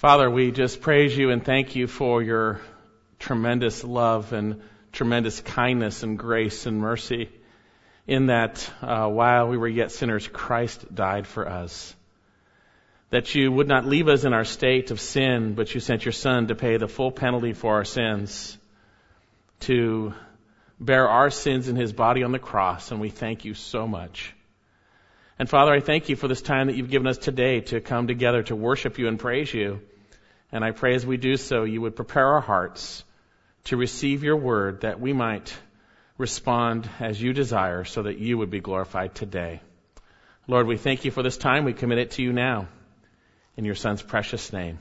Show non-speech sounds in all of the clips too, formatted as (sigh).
Father, we just praise you and thank you for your tremendous love and tremendous kindness and grace and mercy in that uh, while we were yet sinners, Christ died for us. That you would not leave us in our state of sin, but you sent your Son to pay the full penalty for our sins, to bear our sins in his body on the cross, and we thank you so much. And Father, I thank you for this time that you've given us today to come together to worship you and praise you. And I pray as we do so, you would prepare our hearts to receive your word that we might respond as you desire so that you would be glorified today. Lord, we thank you for this time. We commit it to you now. In your son's precious name.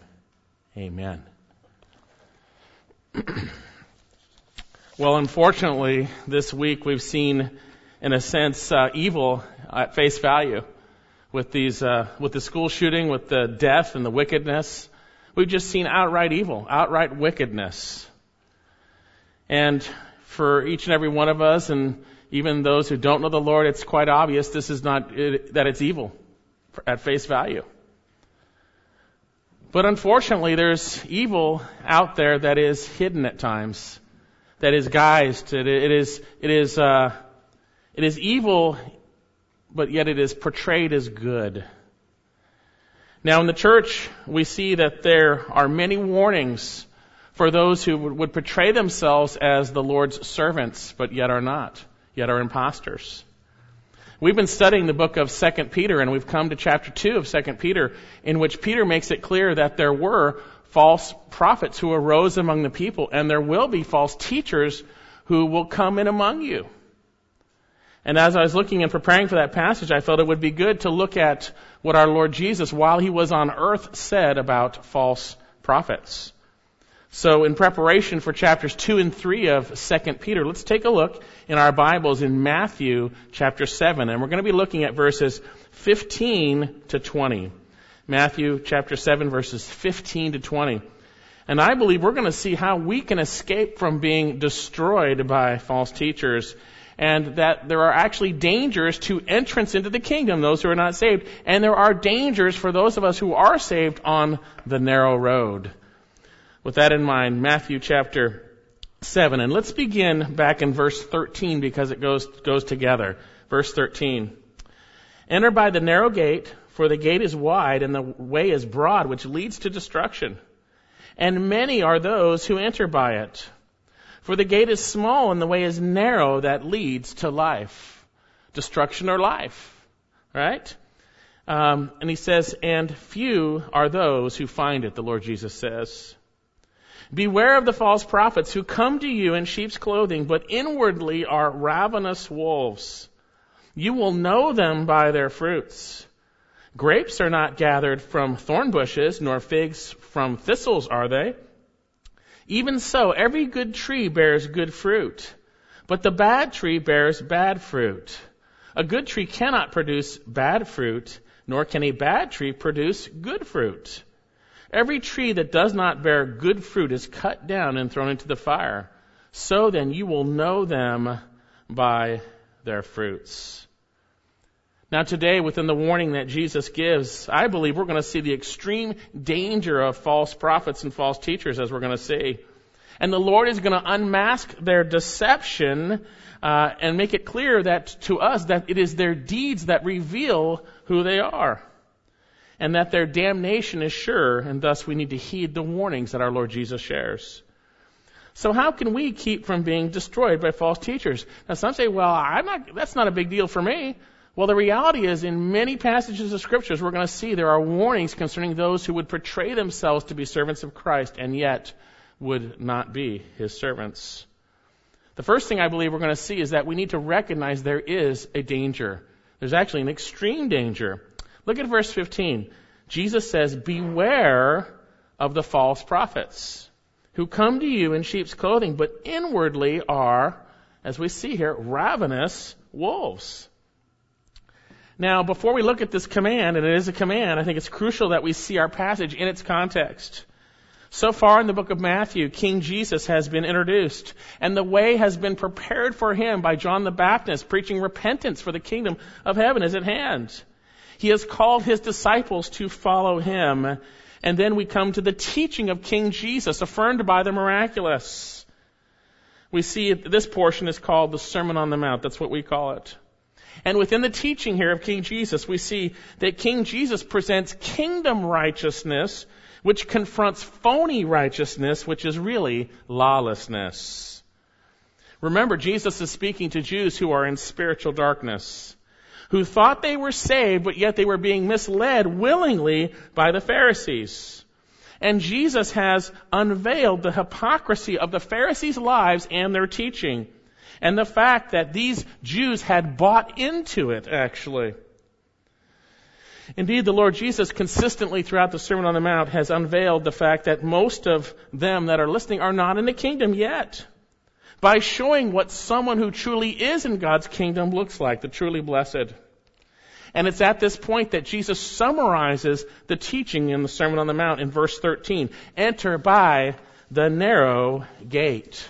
Amen. (clears throat) well, unfortunately, this week we've seen, in a sense, uh, evil at face value with these, uh, with the school shooting, with the death and the wickedness. We've just seen outright evil, outright wickedness. And for each and every one of us, and even those who don't know the Lord, it's quite obvious this is not it, that it's evil at face value. But unfortunately, there's evil out there that is hidden at times, that is guised. it, it is it is uh, it is evil, but yet it is portrayed as good. Now, in the church, we see that there are many warnings for those who would portray themselves as the Lord's servants, but yet are not, yet are impostors. We've been studying the book of 2 Peter, and we've come to chapter 2 of 2 Peter, in which Peter makes it clear that there were false prophets who arose among the people, and there will be false teachers who will come in among you. And as I was looking and preparing for that passage, I felt it would be good to look at what our Lord Jesus, while he was on earth, said about false prophets. So in preparation for chapters 2 and 3 of 2 Peter, let's take a look in our Bibles in Matthew chapter 7. And we're going to be looking at verses 15 to 20. Matthew chapter 7 verses 15 to 20. And I believe we're going to see how we can escape from being destroyed by false teachers and that there are actually dangers to entrance into the kingdom, those who are not saved. And there are dangers for those of us who are saved on the narrow road. With that in mind, Matthew chapter 7. And let's begin back in verse 13 because it goes, goes together. Verse 13. Enter by the narrow gate, for the gate is wide and the way is broad, which leads to destruction. And many are those who enter by it. For the gate is small and the way is narrow that leads to life. Destruction or life. Right? Um, and he says, and few are those who find it, the Lord Jesus says. Beware of the false prophets who come to you in sheep's clothing, but inwardly are ravenous wolves. You will know them by their fruits. Grapes are not gathered from thorn bushes, nor figs from thistles, are they? Even so, every good tree bears good fruit, but the bad tree bears bad fruit. A good tree cannot produce bad fruit, nor can a bad tree produce good fruit. Every tree that does not bear good fruit is cut down and thrown into the fire. So then you will know them by their fruits. Now today, within the warning that Jesus gives, I believe we're going to see the extreme danger of false prophets and false teachers, as we're going to see. And the Lord is going to unmask their deception uh, and make it clear that to us that it is their deeds that reveal who they are and that their damnation is sure, and thus we need to heed the warnings that our Lord Jesus shares. So how can we keep from being destroyed by false teachers? Now some say, well, I'm not, that's not a big deal for me. Well, the reality is in many passages of scriptures we're going to see there are warnings concerning those who would portray themselves to be servants of Christ and yet would not be his servants. The first thing I believe we're going to see is that we need to recognize there is a danger. There's actually an extreme danger. Look at verse 15. Jesus says, Beware of the false prophets who come to you in sheep's clothing, but inwardly are, as we see here, ravenous wolves. Now, before we look at this command, and it is a command, I think it's crucial that we see our passage in its context. So far in the book of Matthew, King Jesus has been introduced, and the way has been prepared for him by John the Baptist, preaching repentance for the kingdom of heaven is at hand. He has called his disciples to follow him. And then we come to the teaching of King Jesus, affirmed by the miraculous. We see this portion is called the Sermon on the Mount. That's what we call it. And within the teaching here of King Jesus, we see that King Jesus presents kingdom righteousness, which confronts phony righteousness, which is really lawlessness. Remember, Jesus is speaking to Jews who are in spiritual darkness, who thought they were saved, but yet they were being misled willingly by the Pharisees. And Jesus has unveiled the hypocrisy of the Pharisees' lives and their teaching and the fact that these Jews had bought into it, actually. Indeed, the Lord Jesus consistently throughout the Sermon on the Mount has unveiled the fact that most of them that are listening are not in the kingdom yet. By showing what someone who truly is in God's kingdom looks like, the truly blessed. And it's at this point that Jesus summarizes the teaching in the Sermon on the Mount in verse 13. Enter by the narrow gate.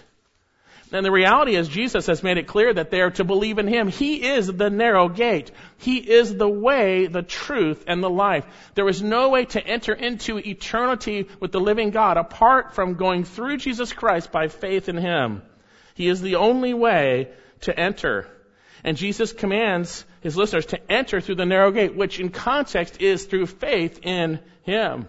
And the reality is Jesus has made it clear that they are to believe in Him. He is the narrow gate. He is the way, the truth, and the life. There is no way to enter into eternity with the living God apart from going through Jesus Christ by faith in Him. He is the only way to enter. And Jesus commands His listeners to enter through the narrow gate, which in context is through faith in Him.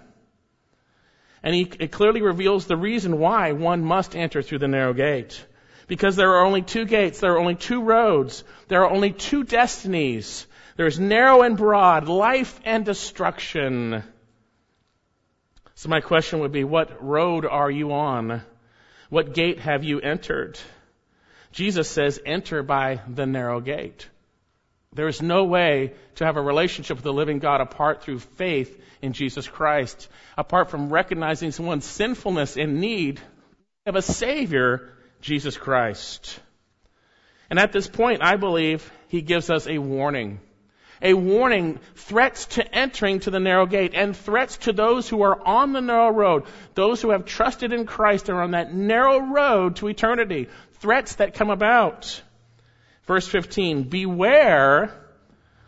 And he, it clearly reveals the reason why one must enter through the narrow gate. Because there are only two gates, there are only two roads, there are only two destinies. There's narrow and broad, life and destruction. So my question would be, what road are you on? What gate have you entered? Jesus says, enter by the narrow gate. There is no way to have a relationship with the living God apart through faith in Jesus Christ, apart from recognizing someone's sinfulness and need of a Savior Jesus Christ. And at this point, I believe he gives us a warning. A warning, threats to entering to the narrow gate and threats to those who are on the narrow road, those who have trusted in Christ and are on that narrow road to eternity. Threats that come about. Verse 15, beware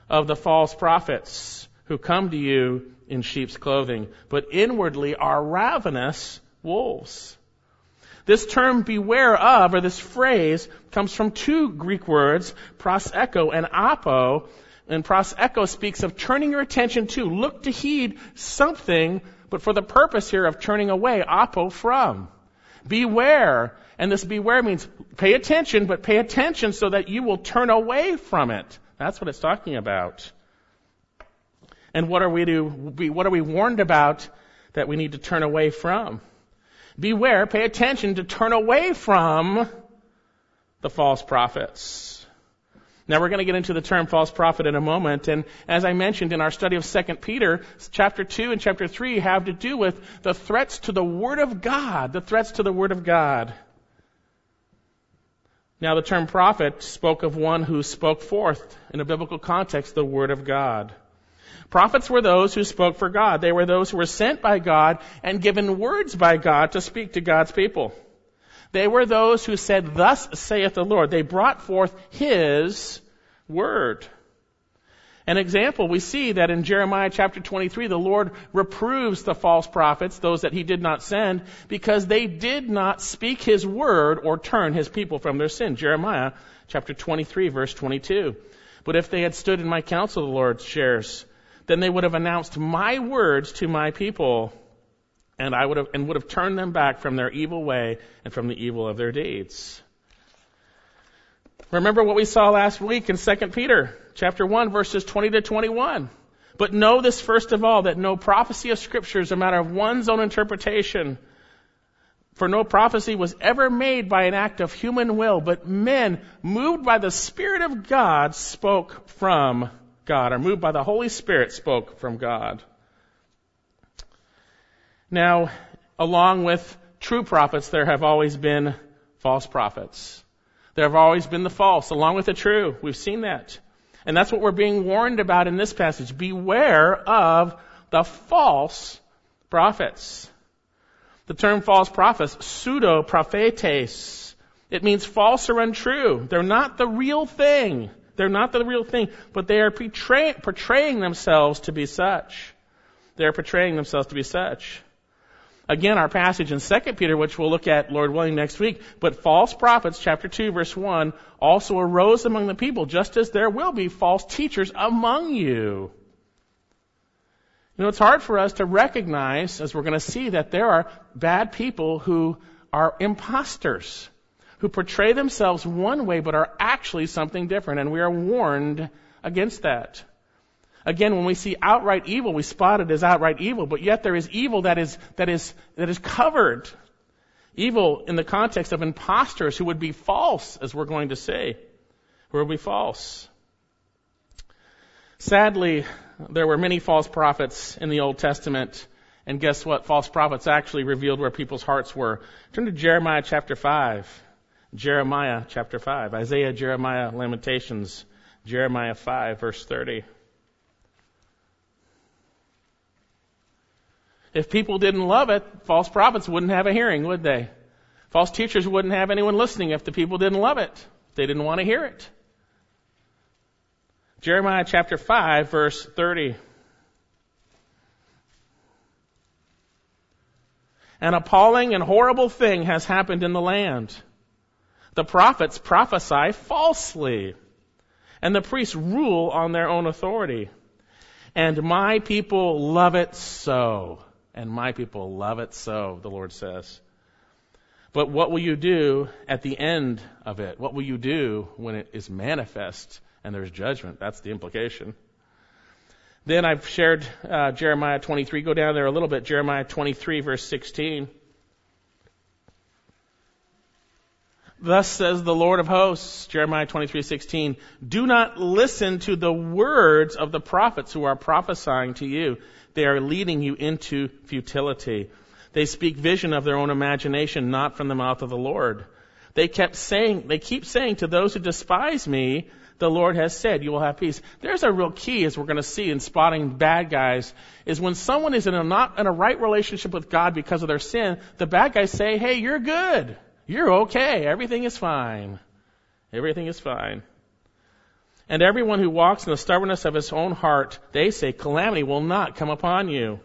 of the false prophets who come to you in sheep's clothing, but inwardly are ravenous wolves. This term beware of, or this phrase, comes from two Greek words, proseko and apo. And proseko speaks of turning your attention to, look to heed something, but for the purpose here of turning away, apo from. Beware. And this beware means pay attention, but pay attention so that you will turn away from it. That's what it's talking about. And what are we to, what are we warned about that we need to turn away from? Beware, pay attention to turn away from the false prophets. Now we're going to get into the term false prophet in a moment, and as I mentioned in our study of 2 Peter, chapter 2 and chapter 3 have to do with the threats to the Word of God, the threats to the Word of God. Now the term prophet spoke of one who spoke forth, in a biblical context, the Word of God. Prophets were those who spoke for God. They were those who were sent by God and given words by God to speak to God's people. They were those who said, thus saith the Lord. They brought forth His word. An example, we see that in Jeremiah chapter 23, the Lord reproves the false prophets, those that He did not send, because they did not speak His word or turn His people from their sin. Jeremiah chapter 23 verse 22. But if they had stood in my counsel, the Lord shares, then they would have announced my words to my people, and I would have, and would have turned them back from their evil way and from the evil of their deeds. Remember what we saw last week in 2 Peter chapter 1 verses 20 to 21. But know this first of all, that no prophecy of scripture is a matter of one's own interpretation. For no prophecy was ever made by an act of human will, but men, moved by the Spirit of God, spoke from God, or moved by the Holy Spirit, spoke from God. Now, along with true prophets, there have always been false prophets. There have always been the false, along with the true. We've seen that. And that's what we're being warned about in this passage. Beware of the false prophets. The term false prophets, pseudo prophetes, it means false or untrue. They're not the real thing. They're not the real thing, but they are portray- portraying themselves to be such. they're portraying themselves to be such. Again, our passage in 2 Peter, which we'll look at, Lord willing, next week, but false prophets, chapter 2, verse 1, also arose among the people, just as there will be false teachers among you. You know, it's hard for us to recognize, as we're going to see, that there are bad people who are imposters, who portray themselves one way but are actually something different, and we are warned against that. Again, when we see outright evil, we spot it as outright evil, but yet there is evil that is, that is, that is covered. Evil in the context of imposters who would be false, as we're going to say, who will be false. Sadly, there were many false prophets in the Old Testament, and guess what? False prophets actually revealed where people's hearts were. Turn to Jeremiah chapter 5. Jeremiah chapter 5. Isaiah, Jeremiah, Lamentations, Jeremiah 5, verse 30. If people didn't love it, false prophets wouldn't have a hearing, would they? False teachers wouldn't have anyone listening if the people didn't love it. They didn't want to hear it. Jeremiah chapter 5, verse 30. An appalling and horrible thing has happened in the land. The prophets prophesy falsely, and the priests rule on their own authority. And my people love it so and my people love it so, the Lord says. But what will you do at the end of it? What will you do when it is manifest and there's judgment? That's the implication. Then I've shared uh, Jeremiah 23. Go down there a little bit. Jeremiah 23, verse 16. Thus says the Lord of hosts, Jeremiah 23:16, do not listen to the words of the prophets who are prophesying to you. They are leading you into futility. They speak vision of their own imagination, not from the mouth of the Lord. They kept saying, they keep saying to those who despise me, the Lord has said, you will have peace. There's a real key, as we're going to see in spotting bad guys, is when someone is in a not in a right relationship with God because of their sin, the bad guys say, hey, you're good. You're okay. Everything is fine. Everything is fine. And everyone who walks in the stubbornness of his own heart, they say, calamity will not come upon you.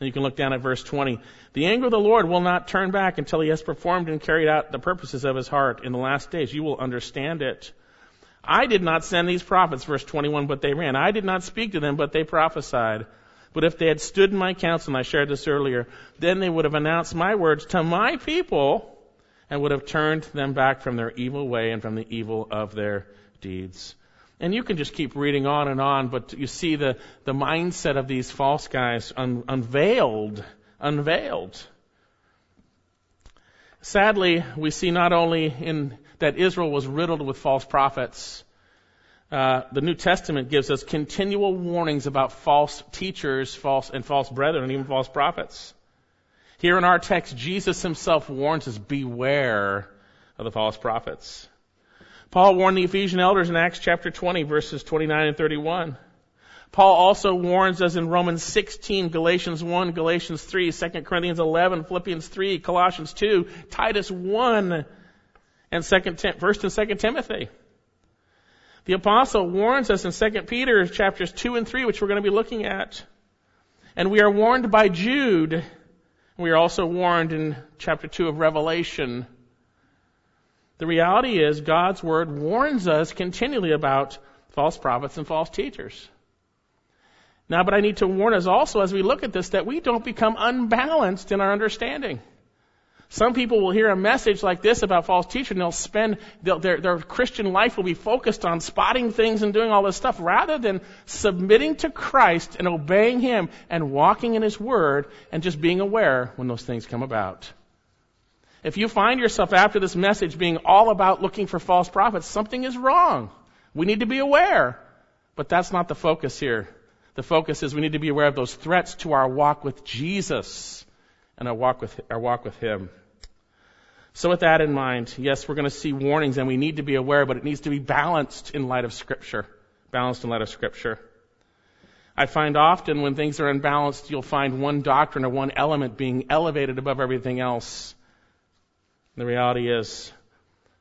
And you can look down at verse 20. The anger of the Lord will not turn back until he has performed and carried out the purposes of his heart in the last days. You will understand it. I did not send these prophets, verse 21, but they ran. I did not speak to them, but they prophesied. But if they had stood in my counsel, and I shared this earlier, then they would have announced my words to my people and would have turned them back from their evil way and from the evil of their deeds. And you can just keep reading on and on, but you see the, the mindset of these false guys un, unveiled, unveiled. Sadly, we see not only in that Israel was riddled with false prophets, uh, the New Testament gives us continual warnings about false teachers, false and false brethren, and even false prophets. Here in our text, Jesus himself warns us, beware of the false prophets. Paul warned the Ephesian elders in Acts chapter 20 verses 29 and 31. Paul also warns us in Romans 16, Galatians 1, Galatians 3, 2 Corinthians 11, Philippians 3, Colossians 2, Titus 1, and 2 1st and 2 Timothy. The apostle warns us in 2 Peter chapters 2 and 3, which we're going to be looking at. And we are warned by Jude we are also warned in chapter 2 of Revelation. The reality is God's Word warns us continually about false prophets and false teachers. Now, but I need to warn us also as we look at this that we don't become unbalanced in our understanding. Some people will hear a message like this about false teaching, and they'll spend they'll, their their Christian life will be focused on spotting things and doing all this stuff, rather than submitting to Christ and obeying Him and walking in His Word and just being aware when those things come about. If you find yourself after this message being all about looking for false prophets, something is wrong. We need to be aware, but that's not the focus here. The focus is we need to be aware of those threats to our walk with Jesus and our walk with our walk with Him. So with that in mind, yes, we're going to see warnings and we need to be aware, but it needs to be balanced in light of Scripture. Balanced in light of Scripture. I find often when things are unbalanced, you'll find one doctrine or one element being elevated above everything else. The reality is,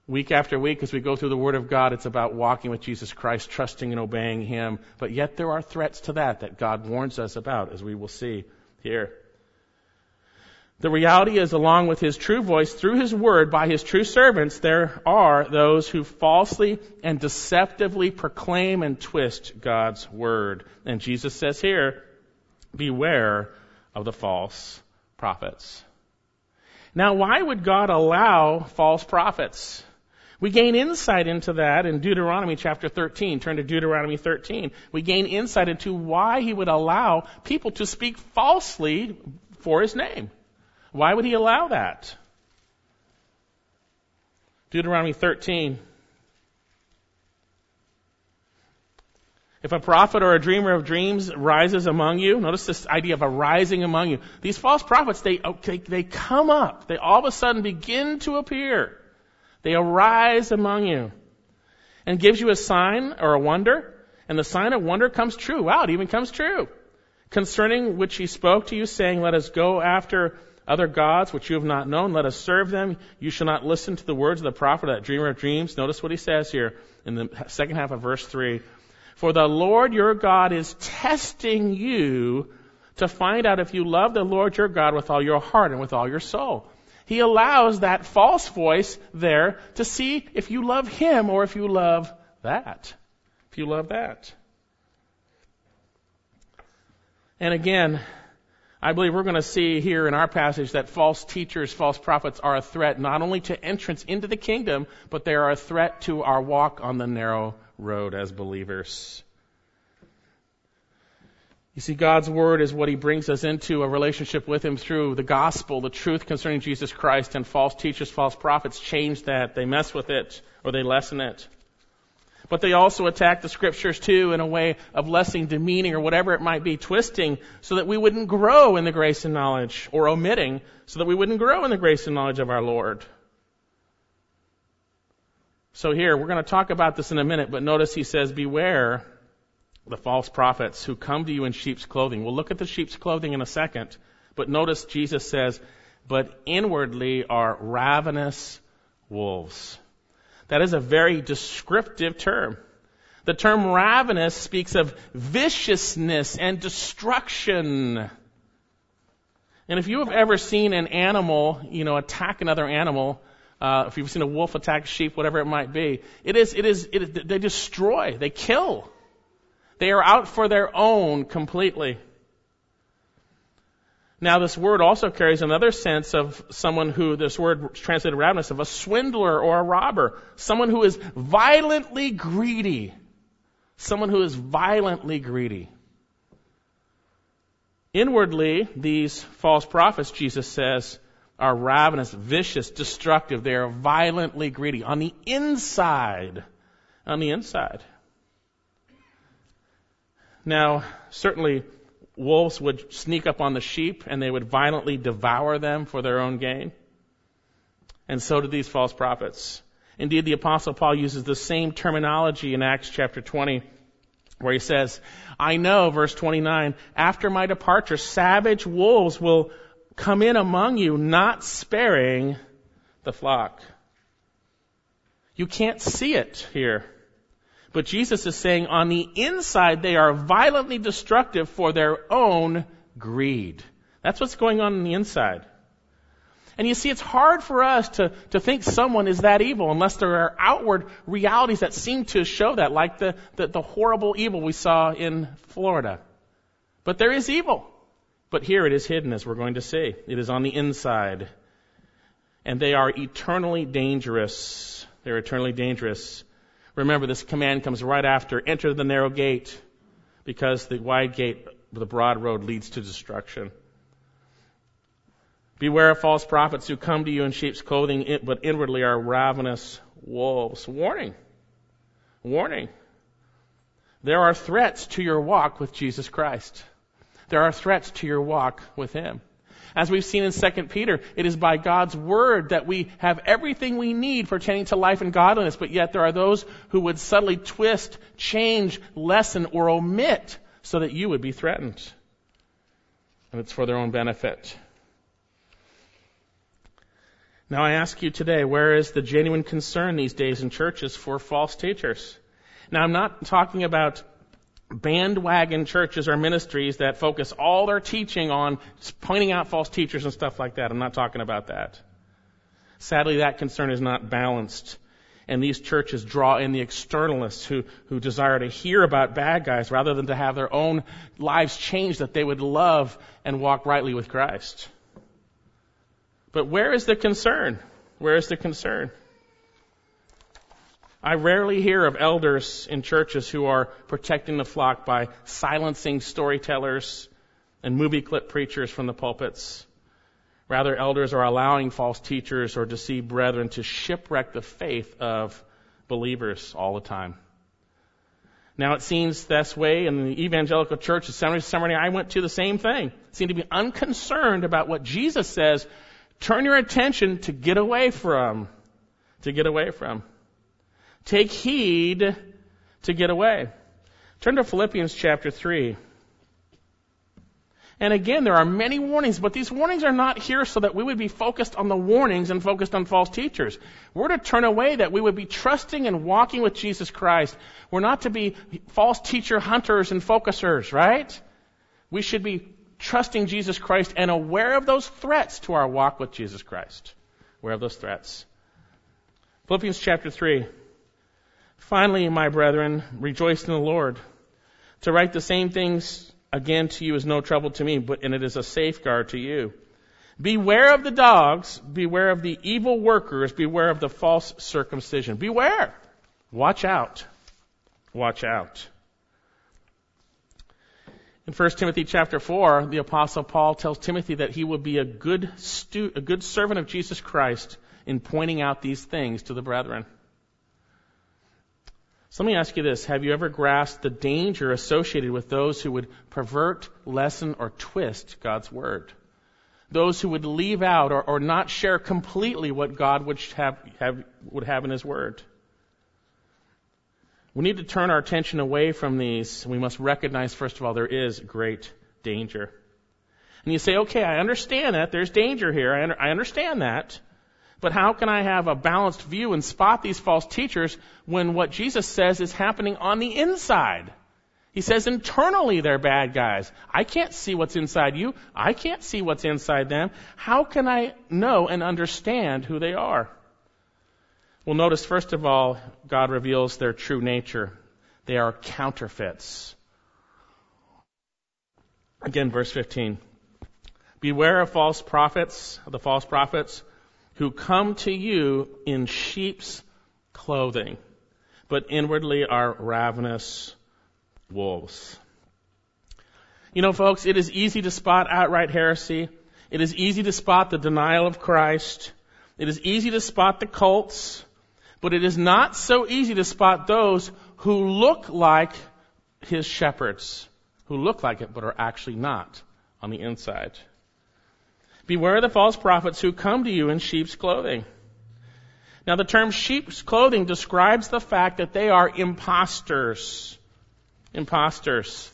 Week after week, as we go through the Word of God, it's about walking with Jesus Christ, trusting and obeying Him. But yet there are threats to that that God warns us about, as we will see here. The reality is, along with His true voice through His Word by His true servants, there are those who falsely and deceptively proclaim and twist God's Word. And Jesus says here, beware of the false prophets. Now, why would God allow false prophets? We gain insight into that in Deuteronomy chapter 13. Turn to Deuteronomy 13. We gain insight into why he would allow people to speak falsely for his name. Why would he allow that? Deuteronomy 13. If a prophet or a dreamer of dreams rises among you, notice this idea of a rising among you. These false prophets, they, oh, they, they come up. They all of a sudden begin to appear. They arise among you and gives you a sign or a wonder, and the sign of wonder comes true. Wow, it even comes true. Concerning which he spoke to you, saying, Let us go after other gods which you have not known, let us serve them. You shall not listen to the words of the prophet, that dreamer of dreams. Notice what he says here in the second half of verse 3. For the Lord your God is testing you to find out if you love the Lord your God with all your heart and with all your soul. He allows that false voice there to see if you love Him or if you love that. If you love that. And again, I believe we're going to see here in our passage that false teachers, false prophets are a threat not only to entrance into the kingdom, but they are a threat to our walk on the narrow road as believers. You see, God's Word is what He brings us into a relationship with Him through the gospel, the truth concerning Jesus Christ, and false teachers, false prophets change that. They mess with it, or they lessen it. But they also attack the scriptures too in a way of lessening, demeaning, or whatever it might be, twisting so that we wouldn't grow in the grace and knowledge, or omitting so that we wouldn't grow in the grace and knowledge of our Lord. So here, we're going to talk about this in a minute, but notice he says, beware the false prophets who come to you in sheep's clothing. We'll look at the sheep's clothing in a second, but notice Jesus says, but inwardly are ravenous wolves. That is a very descriptive term. The term ravenous speaks of viciousness and destruction. And if you have ever seen an animal, you know, attack another animal, uh, if you've seen a wolf attack a sheep, whatever it might be, it is, it is, it, they destroy, they kill. They are out for their own completely. Now, this word also carries another sense of someone who, this word translated ravenous, of a swindler or a robber. Someone who is violently greedy. Someone who is violently greedy. Inwardly, these false prophets, Jesus says, are ravenous, vicious, destructive. They are violently greedy. On the inside, on the inside, now, certainly, wolves would sneak up on the sheep and they would violently devour them for their own gain. And so did these false prophets. Indeed, the apostle Paul uses the same terminology in Acts chapter 20 where he says, I know, verse 29, after my departure, savage wolves will come in among you, not sparing the flock. You can't see it here. But Jesus is saying on the inside they are violently destructive for their own greed. That's what's going on on the inside. And you see, it's hard for us to, to think someone is that evil unless there are outward realities that seem to show that, like the, the, the horrible evil we saw in Florida. But there is evil. But here it is hidden, as we're going to see. It is on the inside. And they are eternally dangerous. They're eternally dangerous. Remember, this command comes right after enter the narrow gate, because the wide gate, the broad road, leads to destruction. Beware of false prophets who come to you in sheep's clothing, but inwardly are ravenous wolves. Warning. Warning. There are threats to your walk with Jesus Christ. There are threats to your walk with Him. As we've seen in 2 Peter, it is by God's word that we have everything we need pertaining to life and godliness, but yet there are those who would subtly twist, change, lessen, or omit so that you would be threatened. And it's for their own benefit. Now I ask you today, where is the genuine concern these days in churches for false teachers? Now I'm not talking about bandwagon churches or ministries that focus all their teaching on pointing out false teachers and stuff like that. I'm not talking about that. Sadly, that concern is not balanced. And these churches draw in the externalists who, who desire to hear about bad guys rather than to have their own lives changed that they would love and walk rightly with Christ. But where is the concern? Where is the concern? I rarely hear of elders in churches who are protecting the flock by silencing storytellers and movie clip preachers from the pulpits. Rather, elders are allowing false teachers or deceived brethren to shipwreck the faith of believers all the time. Now it seems this way in the evangelical church, the seminary, seminary I went to, the same thing. Seem to be unconcerned about what Jesus says turn your attention to get away from. To get away from. Take heed to get away. Turn to Philippians chapter 3. And again, there are many warnings, but these warnings are not here so that we would be focused on the warnings and focused on false teachers. We're to turn away that we would be trusting and walking with Jesus Christ. We're not to be false teacher hunters and focusers, right? We should be trusting Jesus Christ and aware of those threats to our walk with Jesus Christ. Aware of those threats. Philippians chapter 3. Finally, my brethren, rejoice in the Lord. To write the same things again to you is no trouble to me, but and it is a safeguard to you. Beware of the dogs, beware of the evil workers, beware of the false circumcision. Beware. Watch out. Watch out. In 1 Timothy chapter 4, the apostle Paul tells Timothy that he would be a good stu- a good servant of Jesus Christ in pointing out these things to the brethren. So let me ask you this. Have you ever grasped the danger associated with those who would pervert, lessen, or twist God's word? Those who would leave out or, or not share completely what God would have, have, would have in His word? We need to turn our attention away from these. We must recognize, first of all, there is great danger. And you say, okay, I understand that. There's danger here. I, understand that. But how can I have a balanced view and spot these false teachers when what Jesus says is happening on the inside? He says internally they're bad guys. I can't see what's inside you. I can't see what's inside them. How can I know and understand who they are? Well, notice first of all, God reveals their true nature. They are counterfeits. Again, verse 15. Beware of false prophets, the false prophets, who come to you in sheep's clothing, but inwardly are ravenous wolves. You know, folks, it is easy to spot outright heresy. It is easy to spot the denial of Christ. It is easy to spot the cults. But it is not so easy to spot those who look like his shepherds, who look like it but are actually not on the inside. Beware the false prophets who come to you in sheep's clothing. Now the term sheep's clothing describes the fact that they are imposters. Imposters.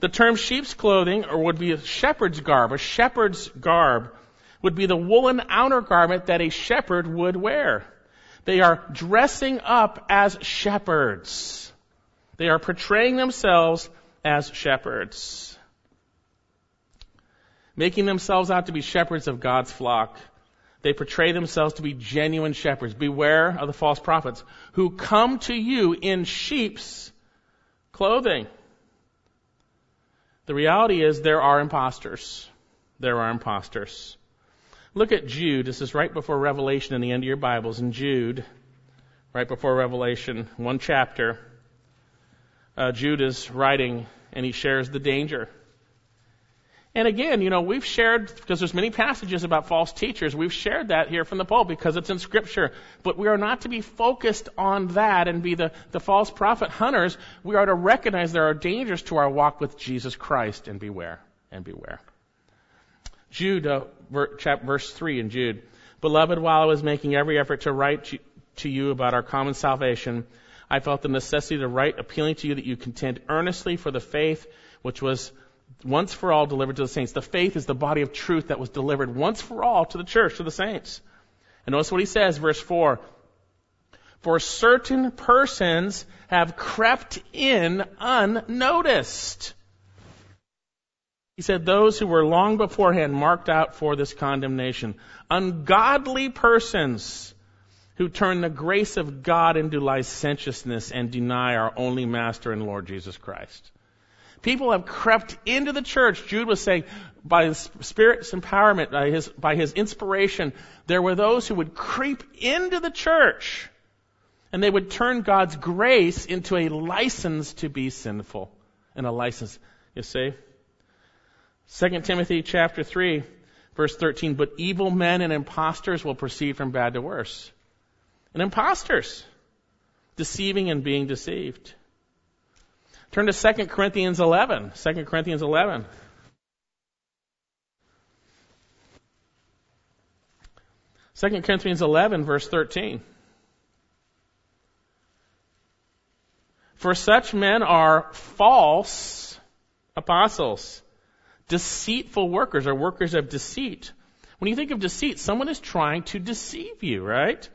The term sheep's clothing, or would be a shepherd's garb, a shepherd's garb, would be the woolen outer garment that a shepherd would wear. They are dressing up as shepherds. They are portraying themselves as shepherds. Making themselves out to be shepherds of God's flock. They portray themselves to be genuine shepherds. Beware of the false prophets who come to you in sheep's clothing. The reality is there are imposters. There are imposters. Look at Jude. This is right before Revelation in the end of your Bibles. In Jude, right before Revelation, one chapter, uh, Jude is writing and he shares the danger. And again, you know, we've shared, because there's many passages about false teachers, we've shared that here from the pole because it's in scripture. But we are not to be focused on that and be the, the false prophet hunters. We are to recognize there are dangers to our walk with Jesus Christ and beware, and beware. Jude, uh, verse 3 in Jude. Beloved, while I was making every effort to write to you about our common salvation, I felt the necessity to write appealing to you that you contend earnestly for the faith which was once for all delivered to the saints. The faith is the body of truth that was delivered once for all to the church, to the saints. And notice what he says, verse 4. For certain persons have crept in unnoticed. He said, those who were long beforehand marked out for this condemnation. Ungodly persons who turn the grace of God into licentiousness and deny our only Master and Lord Jesus Christ. People have crept into the church. Jude was saying, by his Spirit's empowerment, by his, by his inspiration, there were those who would creep into the church and they would turn God's grace into a license to be sinful. And a license, you see? 2 Timothy chapter 3, verse 13, but evil men and impostors will proceed from bad to worse. And impostors, deceiving and being deceived. Turn to 2 Corinthians 11. 2 Corinthians 11. Second Corinthians 11 verse 13. For such men are false apostles, deceitful workers, or workers of deceit. When you think of deceit, someone is trying to deceive you, right?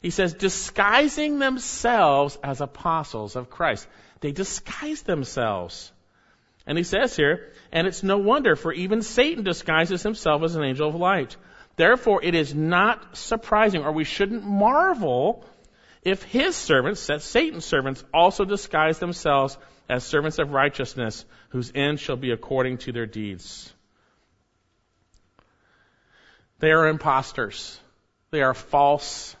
He says, disguising themselves as apostles of Christ. They disguise themselves. And he says here, and it's no wonder, for even Satan disguises himself as an angel of light. Therefore, it is not surprising, or we shouldn't marvel if his servants, that's Satan's servants, also disguise themselves as servants of righteousness, whose end shall be according to their deeds. They are impostors. They are false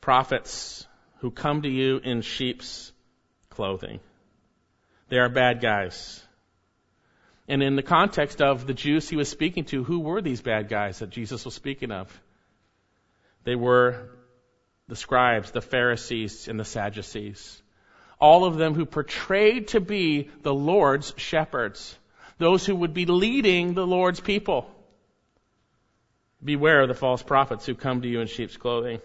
prophets who come to you in sheep's clothing. They are bad guys. And in the context of the Jews he was speaking to, who were these bad guys that Jesus was speaking of? They were the scribes, the Pharisees, and the Sadducees. All of them who portrayed to be the Lord's shepherds. Those who would be leading the Lord's people. Beware of the false prophets who come to you in sheep's clothing.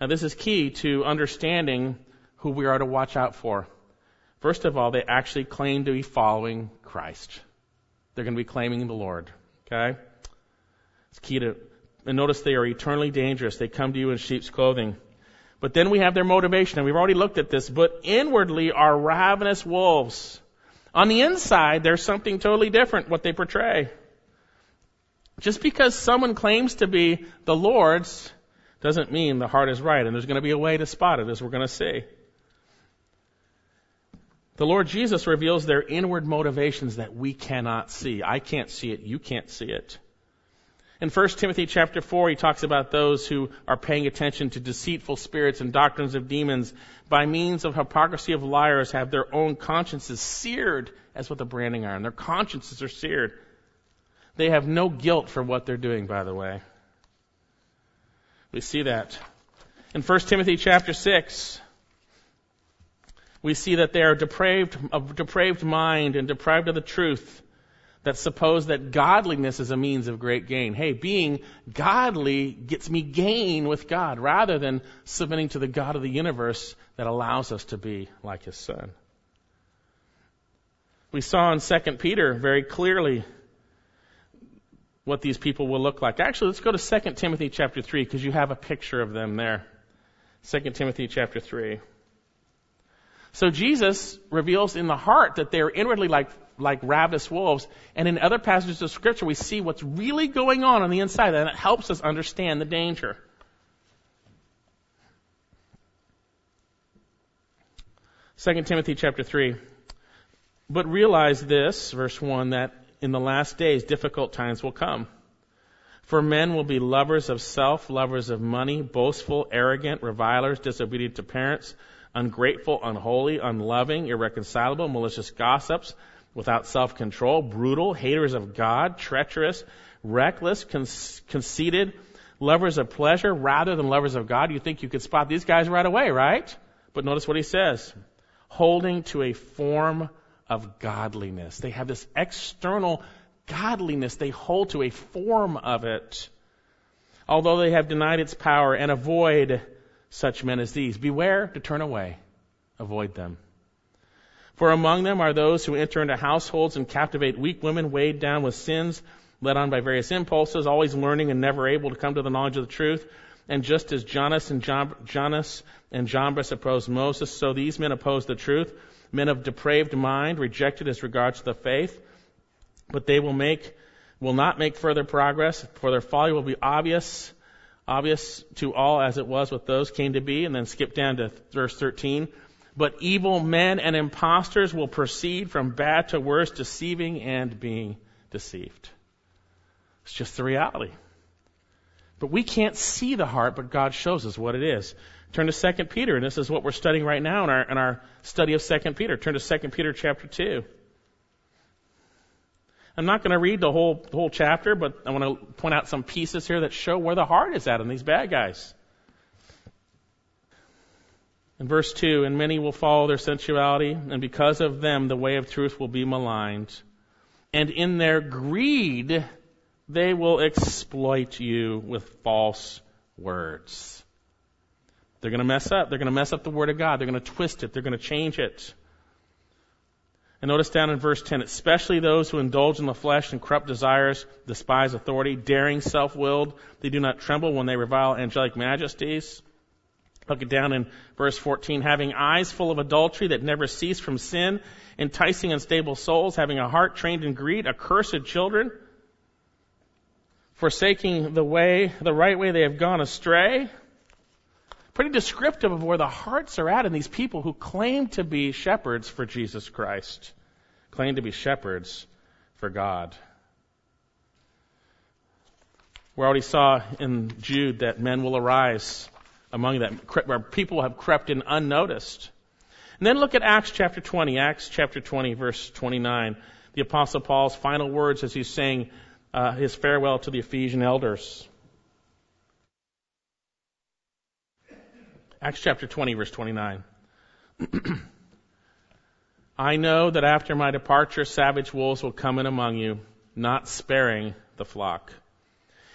Now this is key to understanding who we are to watch out for. First of all, they actually claim to be following Christ. They're going to be claiming the Lord. Okay? It's key to and notice they are eternally dangerous. They come to you in sheep's clothing. But then we have their motivation, and we've already looked at this, but inwardly are ravenous wolves. On the inside, there's something totally different, what they portray. Just because someone claims to be the Lord's doesn't mean the heart is right, and there's going to be a way to spot it, as we're going to see. The Lord Jesus reveals their inward motivations that we cannot see. I can't see it, you can't see it. In 1 Timothy chapter 4, he talks about those who are paying attention to deceitful spirits and doctrines of demons by means of hypocrisy of liars have their own consciences seared as with a branding iron. Their consciences are seared. They have no guilt for what they're doing, by the way. We see that. In 1 Timothy chapter 6, we see that they are depraved, of depraved mind and deprived of the truth that suppose that godliness is a means of great gain. Hey, being godly gets me gain with God rather than submitting to the God of the universe that allows us to be like His Son. We saw in 2 Peter very clearly what these people will look like. Actually, let's go to 2 Timothy chapter 3 because you have a picture of them there. 2 Timothy chapter 3. So Jesus reveals in the heart that they are inwardly like like ravenous wolves. And in other passages of scripture, we see what's really going on on the inside, and it helps us understand the danger. Second Timothy chapter three. But realize this, verse one, that in the last days difficult times will come. For men will be lovers of self, lovers of money, boastful, arrogant, revilers, disobedient to parents, ungrateful, unholy, unloving, irreconcilable, malicious gossips, without self-control, brutal, haters of God, treacherous, reckless, con- conceited, lovers of pleasure rather than lovers of God. You think you could spot these guys right away, right? But notice what he says. Holding to a form of godliness. They have this external godliness. They hold to a form of it. Although they have denied its power and avoid such men as these. Beware to turn away. Avoid them. For among them are those who enter into households and captivate weak women weighed down with sins led on by various impulses, always learning and never able to come to the knowledge of the truth. And just as Jannes and John, Jannes and Jambres opposed Moses, so these men oppose the truth. Men of depraved mind, rejected as regards the faith, but they will make, will not make further progress, for their folly will be obvious, obvious to all as it was with those came to be. And then skip down to verse 13. But evil men and impostors will proceed from bad to worse, deceiving and being deceived. It's just the reality. But we can't see the heart, but God shows us what it is. Turn to 2 Peter, and this is what we're studying right now in our, in our study of 2 Peter. Turn to 2 Peter chapter 2. I'm not going to read the whole, the whole chapter, but I want to point out some pieces here that show where the heart is at in these bad guys. In verse 2, and many will follow their sensuality, and because of them the way of truth will be maligned. And in their greed, they will exploit you with false words. They're going to mess up. They're going to mess up the Word of God. They're going to twist it. They're going to change it. And notice down in verse 10, especially those who indulge in the flesh and corrupt desires, despise authority, daring, self-willed, they do not tremble when they revile angelic majesties. Look it down in verse 14, having eyes full of adultery that never cease from sin, enticing unstable souls, having a heart trained in greed, accursed children, forsaking the way, the right way they have gone astray pretty descriptive of where the hearts are at in these people who claim to be shepherds for Jesus Christ, claim to be shepherds for God. We already saw in Jude that men will arise among them, where people have crept in unnoticed. And then look at Acts chapter 20, Acts chapter 20, verse 29. The Apostle Paul's final words as he's saying uh, his farewell to the Ephesian elders. Acts chapter 20, verse 29. (clears throat) I know that after my departure, savage wolves will come in among you, not sparing the flock.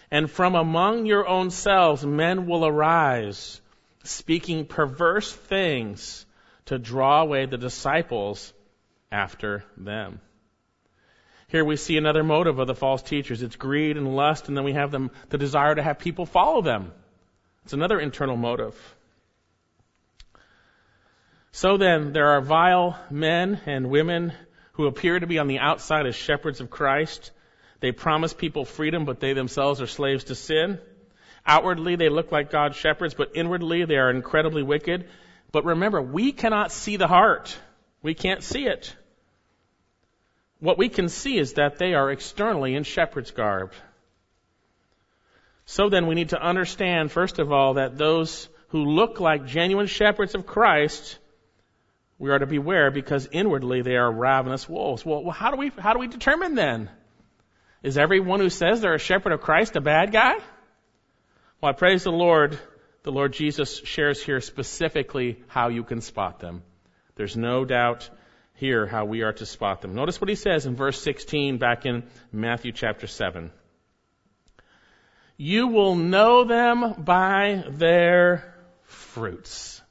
And from among your own selves, men will arise, speaking perverse things to draw away the disciples after them. Here we see another motive of the false teachers. It's greed and lust, and then we have them, the desire to have people follow them. It's another internal motive. So then, there are vile men and women who appear to be on the outside as shepherds of Christ. They promise people freedom, but they themselves are slaves to sin. Outwardly, they look like God's shepherds, but inwardly, they are incredibly wicked. But remember, we cannot see the heart. We can't see it. What we can see is that they are externally in shepherd's garb. So then, we need to understand, first of all, that those who look like genuine shepherds of Christ we are to beware because inwardly they are ravenous wolves. Well, how do we, how do we determine then? Is everyone who says they're a shepherd of Christ a bad guy? Well, I praise the Lord. The Lord Jesus shares here specifically how you can spot them. There's no doubt here how we are to spot them. Notice what he says in verse 16 back in Matthew chapter 7. You will know them by their fruits.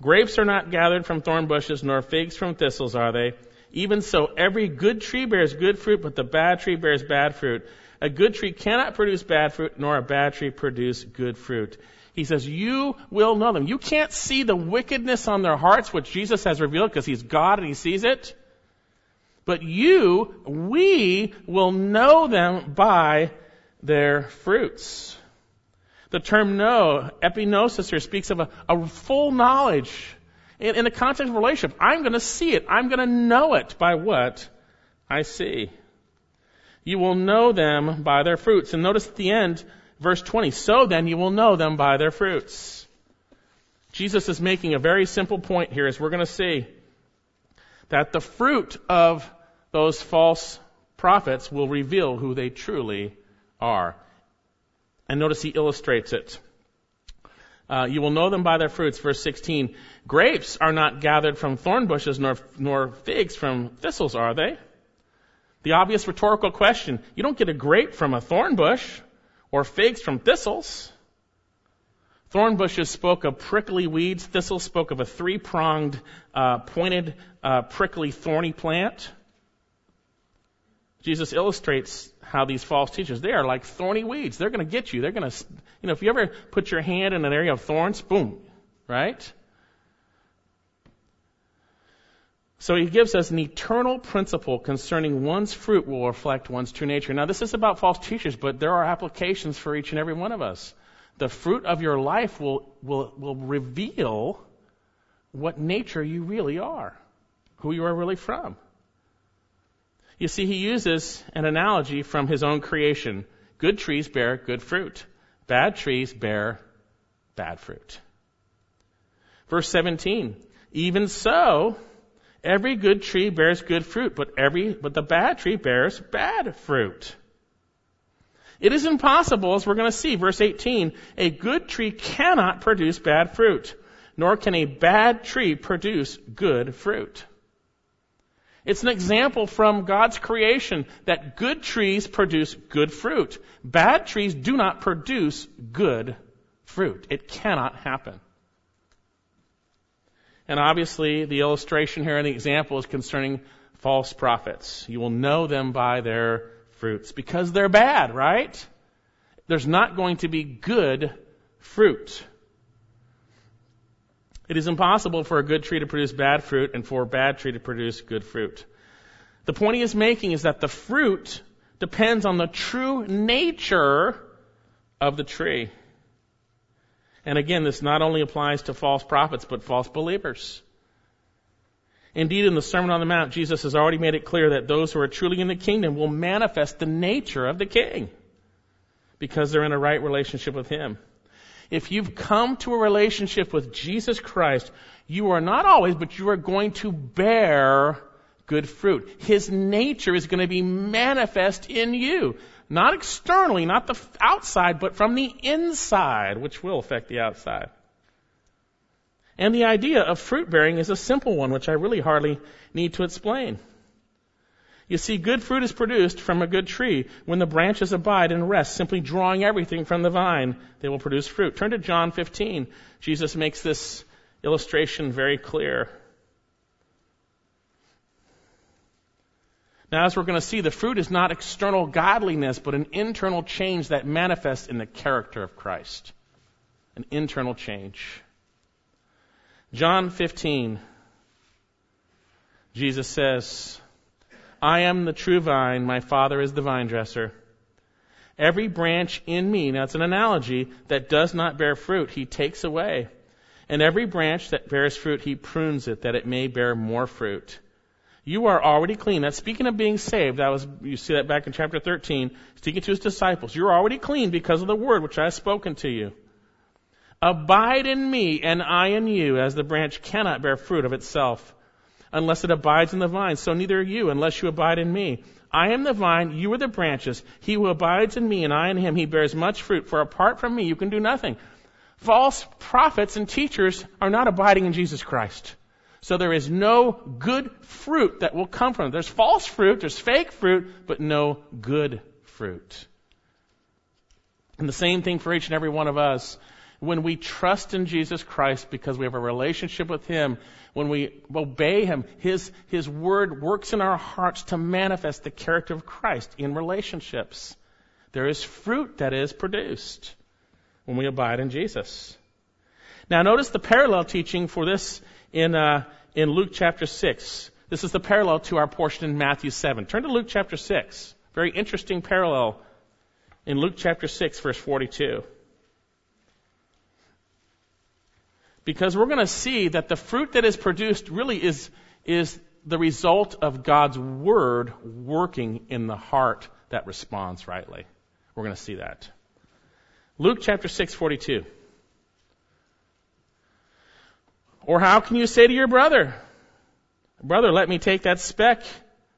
Grapes are not gathered from thorn bushes, nor figs from thistles, are they? Even so, every good tree bears good fruit, but the bad tree bears bad fruit. A good tree cannot produce bad fruit, nor a bad tree produce good fruit. He says, you will know them. You can't see the wickedness on their hearts, which Jesus has revealed because he's God and he sees it. But you, we will know them by their fruits. The term know, epignosis here speaks of a, a full knowledge. In, in the context of relationship, I'm going to see it. I'm going to know it by what I see. You will know them by their fruits. And notice at the end, verse 20, so then you will know them by their fruits. Jesus is making a very simple point here as we're going to see that the fruit of those false prophets will reveal who they truly are. And notice he illustrates it. Uh, you will know them by their fruits. Verse 16. Grapes are not gathered from thorn bushes, nor, nor figs from thistles, are they? The obvious rhetorical question. You don't get a grape from a thorn bush, or figs from thistles. Thorn bushes spoke of prickly weeds. Thistles spoke of a three-pronged, uh, pointed, uh, prickly, thorny plant. Jesus illustrates how these false teachers, they are like thorny weeds. They're going to get you. They're going to, you know, if you ever put your hand in an area of thorns, boom, right? So he gives us an eternal principle concerning one's fruit will reflect one's true nature. Now this is about false teachers, but there are applications for each and every one of us. The fruit of your life will, will, will reveal what nature you really are, who you are really from. You see, he uses an analogy from his own creation. Good trees bear good fruit. Bad trees bear bad fruit. Verse 17. Even so, every good tree bears good fruit, but every, but the bad tree bears bad fruit. It is impossible, as we're going to see, verse 18, a good tree cannot produce bad fruit, nor can a bad tree produce good fruit. It's an example from God's creation that good trees produce good fruit. Bad trees do not produce good fruit. It cannot happen. And obviously, the illustration here and the example is concerning false prophets. You will know them by their fruits because they're bad, right? There's not going to be good fruit. It is impossible for a good tree to produce bad fruit and for a bad tree to produce good fruit. The point he is making is that the fruit depends on the true nature of the tree. And again, this not only applies to false prophets, but false believers. Indeed, in the Sermon on the Mount, Jesus has already made it clear that those who are truly in the kingdom will manifest the nature of the king because they're in a right relationship with him. If you've come to a relationship with Jesus Christ, you are not always, but you are going to bear good fruit. His nature is going to be manifest in you. Not externally, not the outside, but from the inside, which will affect the outside. And the idea of fruit bearing is a simple one, which I really hardly need to explain. You see, good fruit is produced from a good tree. When the branches abide and rest, simply drawing everything from the vine, they will produce fruit. Turn to John 15. Jesus makes this illustration very clear. Now, as we're going to see, the fruit is not external godliness, but an internal change that manifests in the character of Christ. An internal change. John 15, Jesus says, I am the true vine, my Father is the vine dresser. Every branch in me, now it's an analogy, that does not bear fruit, he takes away. And every branch that bears fruit, he prunes it, that it may bear more fruit. You are already clean. That's speaking of being saved. That was, you see that back in chapter 13, speaking to his disciples. You're already clean because of the word which I have spoken to you. Abide in me and I in you, as the branch cannot bear fruit of itself unless it abides in the vine. So neither are you unless you abide in me. I am the vine, you are the branches. He who abides in me and I in him, he bears much fruit. For apart from me, you can do nothing. False prophets and teachers are not abiding in Jesus Christ. So there is no good fruit that will come from it. There's false fruit, there's fake fruit, but no good fruit. And the same thing for each and every one of us. When we trust in Jesus Christ because we have a relationship with Him, when we obey Him, His, His Word works in our hearts to manifest the character of Christ in relationships. There is fruit that is produced when we abide in Jesus. Now notice the parallel teaching for this in, uh, in Luke chapter 6. This is the parallel to our portion in Matthew 7. Turn to Luke chapter 6. Very interesting parallel in Luke chapter 6 verse 42. Because we're going to see that the fruit that is produced really is, is the result of God's Word working in the heart that responds rightly. We're going to see that. Luke chapter 6, 42. Or how can you say to your brother, Brother, let me take that speck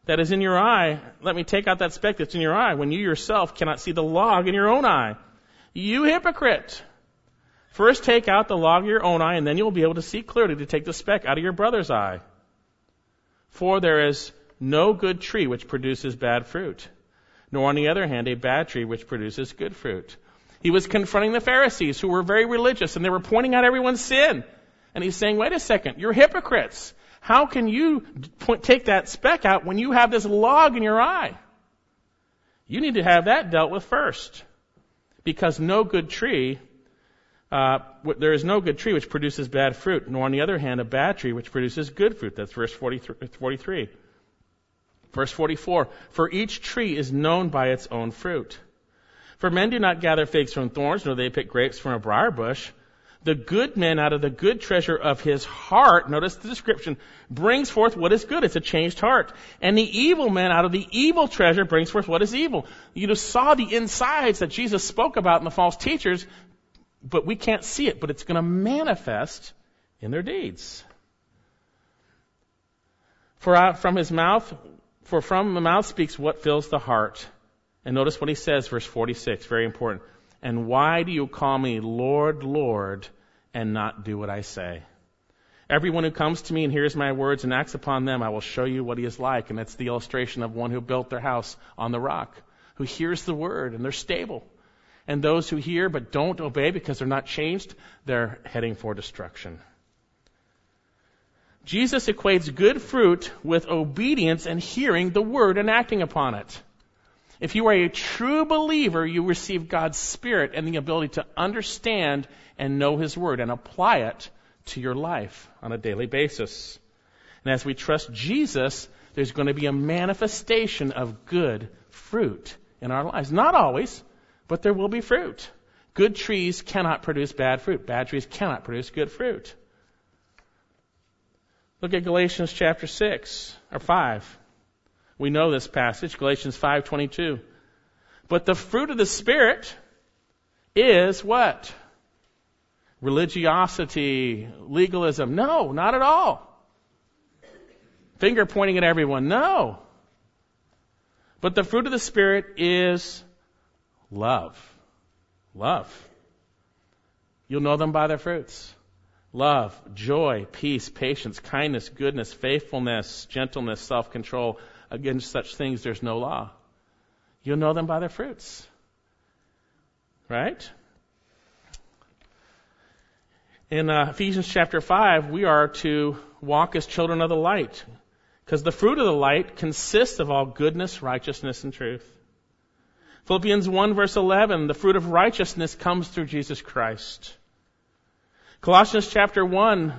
that is in your eye. Let me take out that speck that's in your eye when you yourself cannot see the log in your own eye. You hypocrite! First take out the log of your own eye, and then you'll be able to see clearly to take the speck out of your brother's eye. For there is no good tree which produces bad fruit, nor on the other hand a bad tree which produces good fruit. He was confronting the Pharisees who were very religious and they were pointing out everyone's sin. And he's saying, wait a second, you're hypocrites. How can you point, take that speck out when you have this log in your eye? You need to have that dealt with first. Because no good tree, uh, there is no good tree which produces bad fruit, nor on the other hand a bad tree which produces good fruit. That's verse 43. Verse 44. For each tree is known by its own fruit. For men do not gather figs from thorns, nor they pick grapes from a briar bush. The good man out of the good treasure of his heart, notice the description, brings forth what is good. It's a changed heart. And the evil man out of the evil treasure brings forth what is evil. You just saw the insides that Jesus spoke about in the false teachers, but we can't see it, but it's going to manifest in their deeds. For out from his mouth, for from the mouth speaks what fills the heart. And notice what he says, verse 46, very important. And why do you call me Lord, Lord, and not do what I say? Everyone who comes to me and hears my words and acts upon them, I will show you what he is like. And that's the illustration of one who built their house on the rock, who hears the word and they're stable. And those who hear but don't obey because they're not changed, they're heading for destruction. Jesus equates good fruit with obedience and hearing the word and acting upon it. If you are a true believer, you receive God's Spirit and the ability to understand and know His Word and apply it to your life on a daily basis. And as we trust Jesus, there's going to be a manifestation of good fruit in our lives. Not always, but there will be fruit. Good trees cannot produce bad fruit. Bad trees cannot produce good fruit. Look at Galatians chapter 6 or 5. We know this passage, Galatians 5:22. But the fruit of the spirit is what? Religiosity, legalism. No, not at all. Finger pointing at everyone. No. But the fruit of the spirit is love. Love. You'll know them by their fruits. Love, joy, peace, patience, kindness, goodness, faithfulness, gentleness, self-control. Against such things there's no law. You'll know them by their fruits. Right? In uh, Ephesians chapter 5, we are to walk as children of the light. Because the fruit of the light consists of all goodness, righteousness, and truth. Philippians 1 verse 11, the fruit of righteousness comes through Jesus Christ. Colossians chapter 1,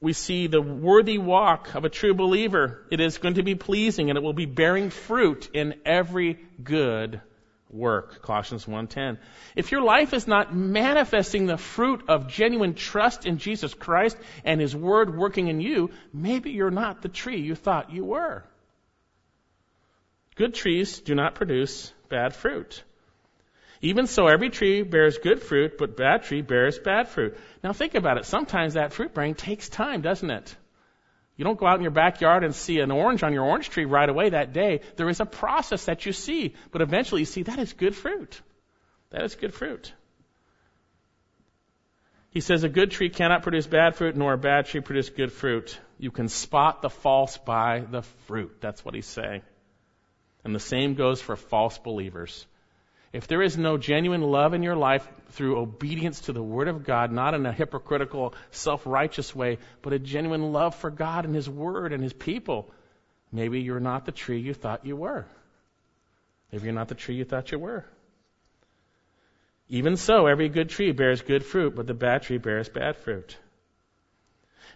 we see the worthy walk of a true believer. It is going to be pleasing and it will be bearing fruit in every good work. Colossians 1:10. If your life is not manifesting the fruit of genuine trust in Jesus Christ and his word working in you, maybe you're not the tree you thought you were. Good trees do not produce bad fruit. Even so, every tree bears good fruit, but bad tree bears bad fruit. Now think about it. Sometimes that fruit bearing takes time, doesn't it? You don't go out in your backyard and see an orange on your orange tree right away that day. There is a process that you see, but eventually you see that is good fruit. That is good fruit. He says a good tree cannot produce bad fruit, nor a bad tree produce good fruit. You can spot the false by the fruit. That's what he's saying. And the same goes for false believers. If there is no genuine love in your life through obedience to the Word of God, not in a hypocritical, self righteous way, but a genuine love for God and His Word and His people, maybe you're not the tree you thought you were. Maybe you're not the tree you thought you were. Even so, every good tree bears good fruit, but the bad tree bears bad fruit.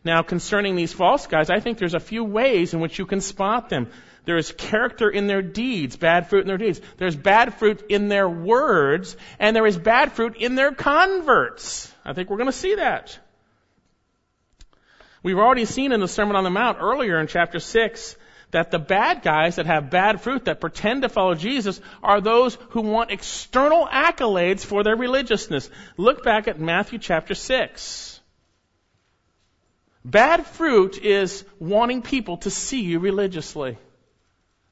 Now, concerning these false guys, I think there's a few ways in which you can spot them. There is character in their deeds, bad fruit in their deeds. There's bad fruit in their words, and there is bad fruit in their converts. I think we're going to see that. We've already seen in the Sermon on the Mount earlier in chapter 6 that the bad guys that have bad fruit, that pretend to follow Jesus, are those who want external accolades for their religiousness. Look back at Matthew chapter 6. Bad fruit is wanting people to see you religiously.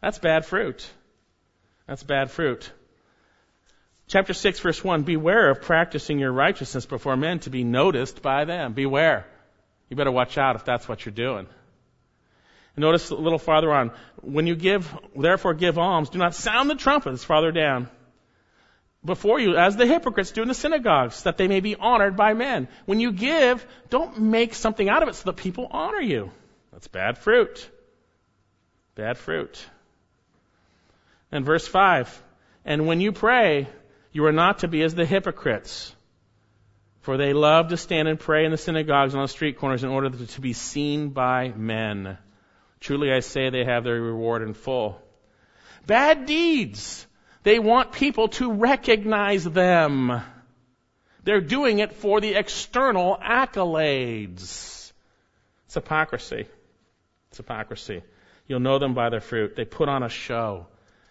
That's bad fruit. That's bad fruit. Chapter 6 verse 1, beware of practicing your righteousness before men to be noticed by them. Beware. You better watch out if that's what you're doing. notice a little farther on, when you give, therefore give alms, do not sound the trumpets farther down before you as the hypocrites do in the synagogues, that they may be honored by men. When you give, don't make something out of it so that people honor you. That's bad fruit. Bad fruit. And verse 5 And when you pray, you are not to be as the hypocrites, for they love to stand and pray in the synagogues and on the street corners in order to be seen by men. Truly I say they have their reward in full. Bad deeds. They want people to recognize them. They're doing it for the external accolades. It's hypocrisy. It's hypocrisy. You'll know them by their fruit. They put on a show.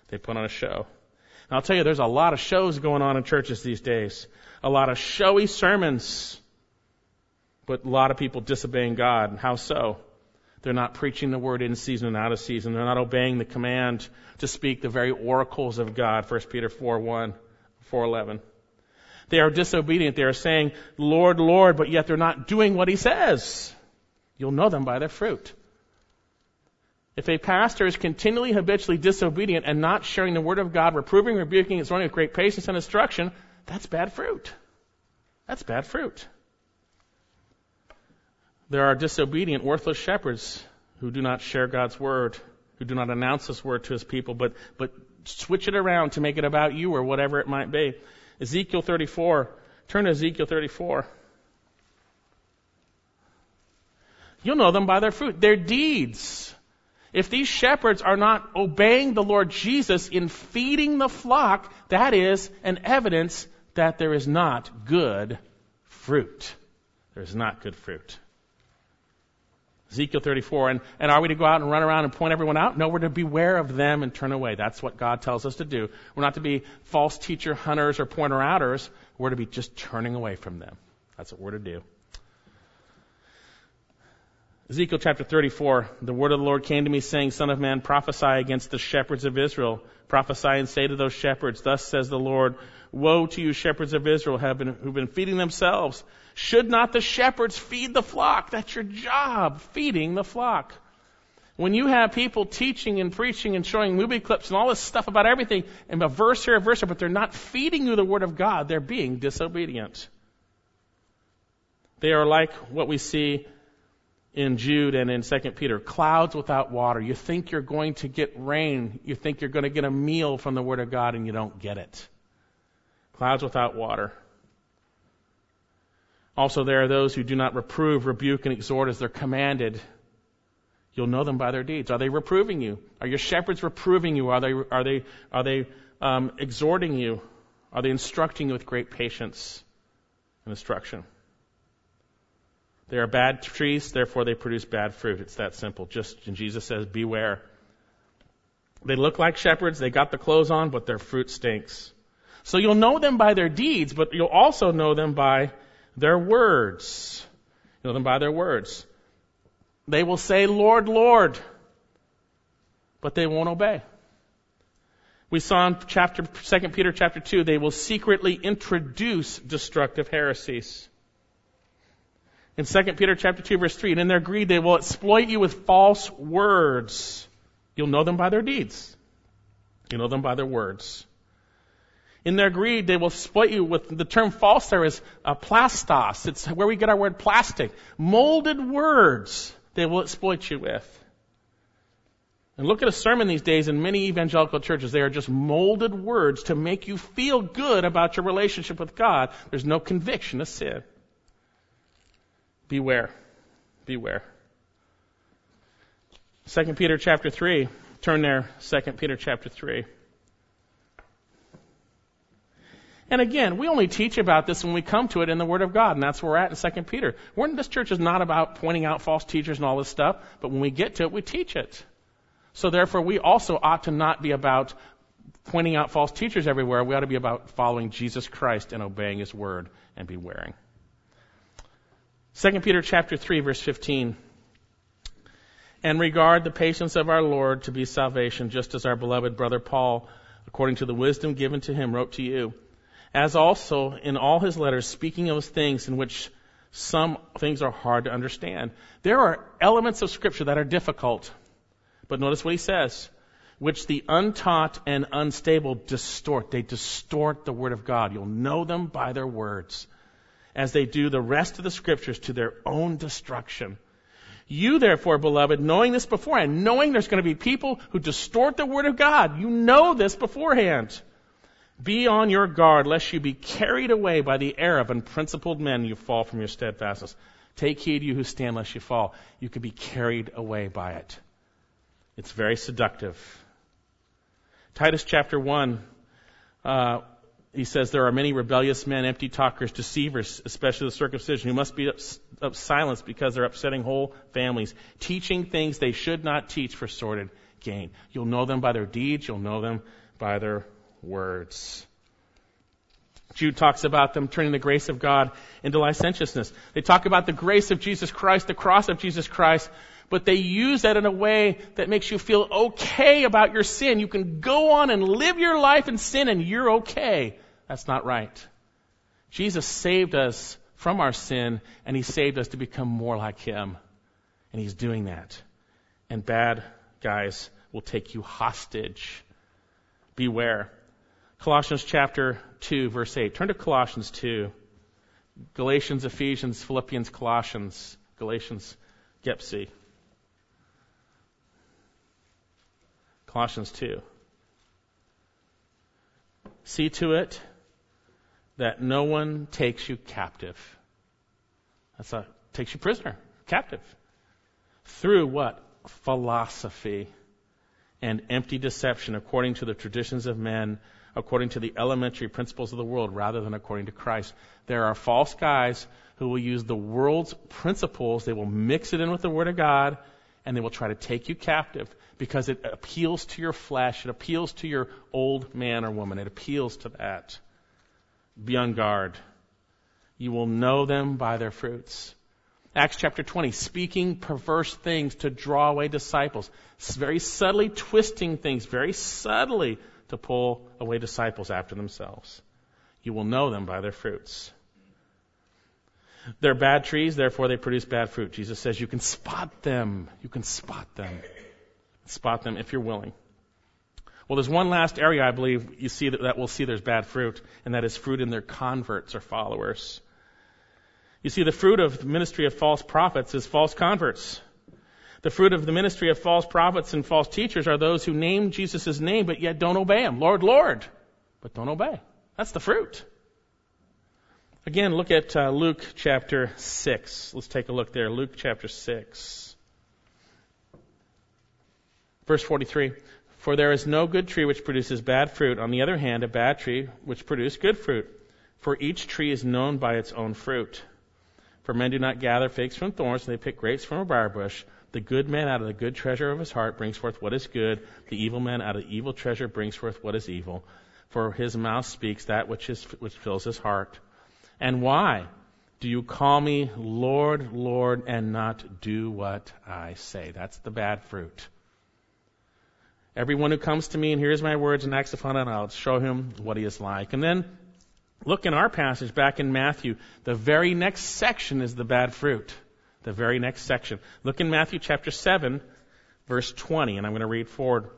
They put on a show. And I'll tell you, there's a lot of shows going on in churches these days. A lot of showy sermons. But a lot of people disobeying God. How so? They're not preaching the word in season and out of season. They're not obeying the command to speak the very oracles of God. 1 Peter 4 1, 4 11. They are disobedient. They are saying, Lord, Lord, but yet they're not doing what he says. You'll know them by their fruit. If a pastor is continually habitually disobedient and not sharing the word of God, reproving, rebuking, exhorting with great patience and instruction, that's bad fruit. That's bad fruit. There are disobedient, worthless shepherds who do not share God's word, who do not announce His word to His people, but, but switch it around to make it about you or whatever it might be. Ezekiel 34. Turn to Ezekiel 34. You'll know them by their fruit, their deeds. If these shepherds are not obeying the Lord Jesus in feeding the flock, that is an evidence that there is not good fruit. There is not good fruit. Ezekiel 34. And, and are we to go out and run around and point everyone out? No, we're to beware of them and turn away. That's what God tells us to do. We're not to be false teacher hunters or pointer outers. We're to be just turning away from them. That's what we're to do. Ezekiel chapter 34, the word of the Lord came to me saying, Son of man, prophesy against the shepherds of Israel. Prophesy and say to those shepherds, Thus says the Lord, Woe to you shepherds of Israel have been, who've been feeding themselves. Should not the shepherds feed the flock? That's your job, feeding the flock. When you have people teaching and preaching and showing movie clips and all this stuff about everything, and a verse here, a verse here, but they're not feeding you the Word of God, they're being disobedient. They are like what we see in Jude and in 2 Peter. Clouds without water. You think you're going to get rain. You think you're going to get a meal from the Word of God and you don't get it. Clouds without water. Also, there are those who do not reprove, rebuke, and exhort as they're commanded. You'll know them by their deeds. Are they reproving you? Are your shepherds reproving you? Are they, are they, are they um, exhorting you? Are they instructing you with great patience and instruction? They are bad trees, therefore they produce bad fruit. It's that simple. Just, and Jesus says, beware. They look like shepherds, they got the clothes on, but their fruit stinks. So you'll know them by their deeds, but you'll also know them by their words. You know them by their words. They will say, Lord, Lord, but they won't obey. We saw in chapter, 2 Peter chapter 2, they will secretly introduce destructive heresies in 2 Peter chapter 2 verse 3, and in their greed they will exploit you with false words. You'll know them by their deeds. You know them by their words. In their greed, they will exploit you with the term false there is uh, plastos. It's where we get our word plastic. Molded words they will exploit you with. And look at a sermon these days in many evangelical churches. They are just molded words to make you feel good about your relationship with God. There's no conviction of sin. Beware. Beware. 2 Peter chapter 3. Turn there, 2 Peter chapter 3. And again, we only teach about this when we come to it in the Word of God, and that's where we're at in 2 Peter. We're, this church is not about pointing out false teachers and all this stuff, but when we get to it, we teach it. So therefore, we also ought to not be about pointing out false teachers everywhere. We ought to be about following Jesus Christ and obeying His Word and bewaring. 2 Peter chapter 3 verse 15. And regard the patience of our Lord to be salvation, just as our beloved brother Paul, according to the wisdom given to him, wrote to you. As also in all his letters, speaking of things in which some things are hard to understand. There are elements of scripture that are difficult. But notice what he says, which the untaught and unstable distort. They distort the word of God. You'll know them by their words as they do the rest of the scriptures to their own destruction. You therefore, beloved, knowing this beforehand, knowing there's going to be people who distort the word of God, you know this beforehand. Be on your guard lest you be carried away by the error of unprincipled men you fall from your steadfastness. Take heed, you who stand, lest you fall. You could be carried away by it. It's very seductive. Titus chapter 1, uh, he says there are many rebellious men, empty talkers, deceivers, especially the circumcision, who must be up, up silenced because they're upsetting whole families, teaching things they should not teach for sordid gain. You'll know them by their deeds. You'll know them by their words. Jude talks about them turning the grace of God into licentiousness. They talk about the grace of Jesus Christ, the cross of Jesus Christ, but they use that in a way that makes you feel okay about your sin. You can go on and live your life in sin and you're okay. That's not right. Jesus saved us from our sin and he saved us to become more like him. And he's doing that. And bad guys will take you hostage. Beware. Colossians chapter 2, verse 8. Turn to Colossians 2. Galatians, Ephesians, Philippians, Colossians, Galatians, Gepsi. Colossians 2. See to it that no one takes you captive. That's a takes you prisoner, captive. Through what? Philosophy and empty deception according to the traditions of men, according to the elementary principles of the world, rather than according to Christ. There are false guys who will use the world's principles, they will mix it in with the Word of God, and they will try to take you captive because it appeals to your flesh, it appeals to your old man or woman, it appeals to that. Be on guard. You will know them by their fruits. Acts chapter 20, speaking perverse things to draw away disciples. Very subtly twisting things, very subtly to pull away disciples after themselves. You will know them by their fruits. They're bad trees, therefore they produce bad fruit. Jesus says you can spot them. You can spot them spot them if you're willing. Well, there's one last area I believe you see that, that we'll see there's bad fruit, and that is fruit in their converts or followers. You see, the fruit of the ministry of false prophets is false converts. The fruit of the ministry of false prophets and false teachers are those who name Jesus' name but yet don't obey him. Lord, Lord, but don't obey. That's the fruit. Again, look at uh, Luke chapter 6. Let's take a look there. Luke chapter 6. Verse 43 For there is no good tree which produces bad fruit. On the other hand, a bad tree which produces good fruit. For each tree is known by its own fruit. For men do not gather figs from thorns, and they pick grapes from a briar bush. The good man out of the good treasure of his heart brings forth what is good. The evil man out of the evil treasure brings forth what is evil. For his mouth speaks that which, is, which fills his heart. And why do you call me Lord, Lord, and not do what I say? That's the bad fruit. Everyone who comes to me and hears my words and acts upon it, I'll show him what he is like. And then look in our passage back in Matthew. The very next section is the bad fruit. The very next section. Look in Matthew chapter 7, verse 20, and I'm going to read forward.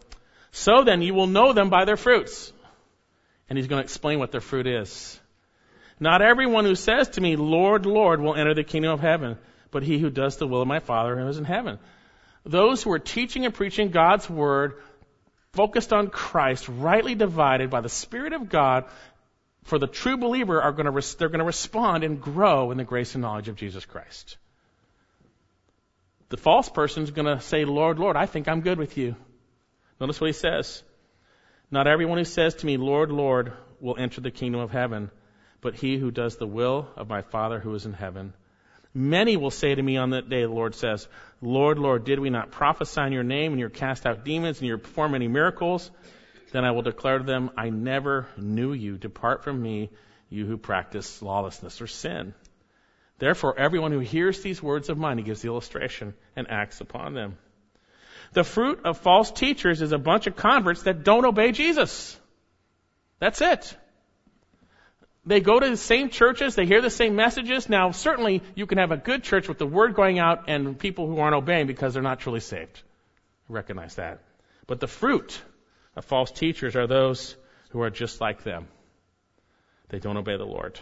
So then you will know them by their fruits. And he's going to explain what their fruit is. Not everyone who says to me, Lord, Lord, will enter the kingdom of heaven, but he who does the will of my Father who is in heaven. Those who are teaching and preaching God's word focused on Christ, rightly divided by the Spirit of God, for the true believer are going to they're going to respond and grow in the grace and knowledge of Jesus Christ. The false person is going to say, Lord, Lord, I think I'm good with you. Notice what he says. Not everyone who says to me, Lord, Lord, will enter the kingdom of heaven, but he who does the will of my Father who is in heaven. Many will say to me on that day, the Lord says, Lord, Lord, did we not prophesy in your name and you cast out demons and you perform many miracles? Then I will declare to them, I never knew you. Depart from me, you who practice lawlessness or sin. Therefore, everyone who hears these words of mine, he gives the illustration and acts upon them. The fruit of false teachers is a bunch of converts that don't obey Jesus. That's it. They go to the same churches, they hear the same messages. Now, certainly, you can have a good church with the word going out and people who aren't obeying because they're not truly saved. recognize that. But the fruit of false teachers are those who are just like them. They don't obey the Lord.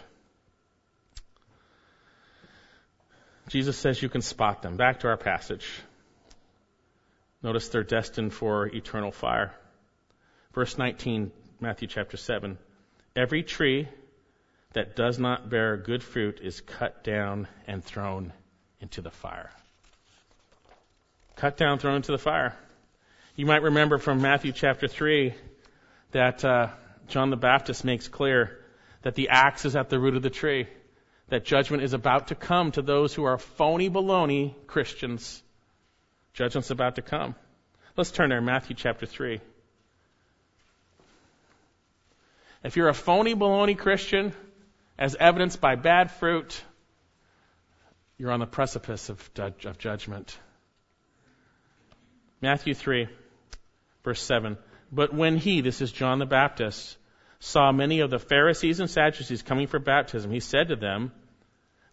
Jesus says you can spot them. Back to our passage. Notice they're destined for eternal fire. Verse 19, Matthew chapter 7. Every tree that does not bear good fruit is cut down and thrown into the fire. Cut down, thrown into the fire. You might remember from Matthew chapter 3 that uh, John the Baptist makes clear that the axe is at the root of the tree, that judgment is about to come to those who are phony baloney Christians. Judgment's about to come. Let's turn there, Matthew chapter 3. If you're a phony baloney Christian, as evidenced by bad fruit, you're on the precipice of, of judgment. Matthew 3, verse 7. But when he, this is John the Baptist, saw many of the Pharisees and Sadducees coming for baptism, he said to them,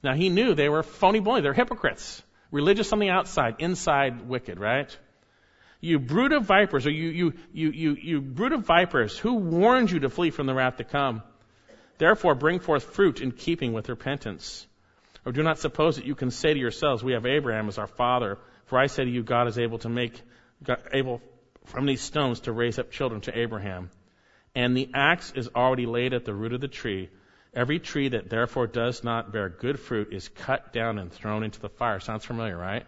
now he knew they were phony baloney, they're hypocrites. Religious on the outside, inside wicked, right? You brood of vipers, or you, you, you, you, you brood of vipers, who warned you to flee from the wrath to come? Therefore bring forth fruit in keeping with repentance. Or do not suppose that you can say to yourselves, we have Abraham as our father. For I say to you, God is able to make, able from these stones to raise up children to Abraham. And the axe is already laid at the root of the tree. Every tree that therefore does not bear good fruit is cut down and thrown into the fire. Sounds familiar, right?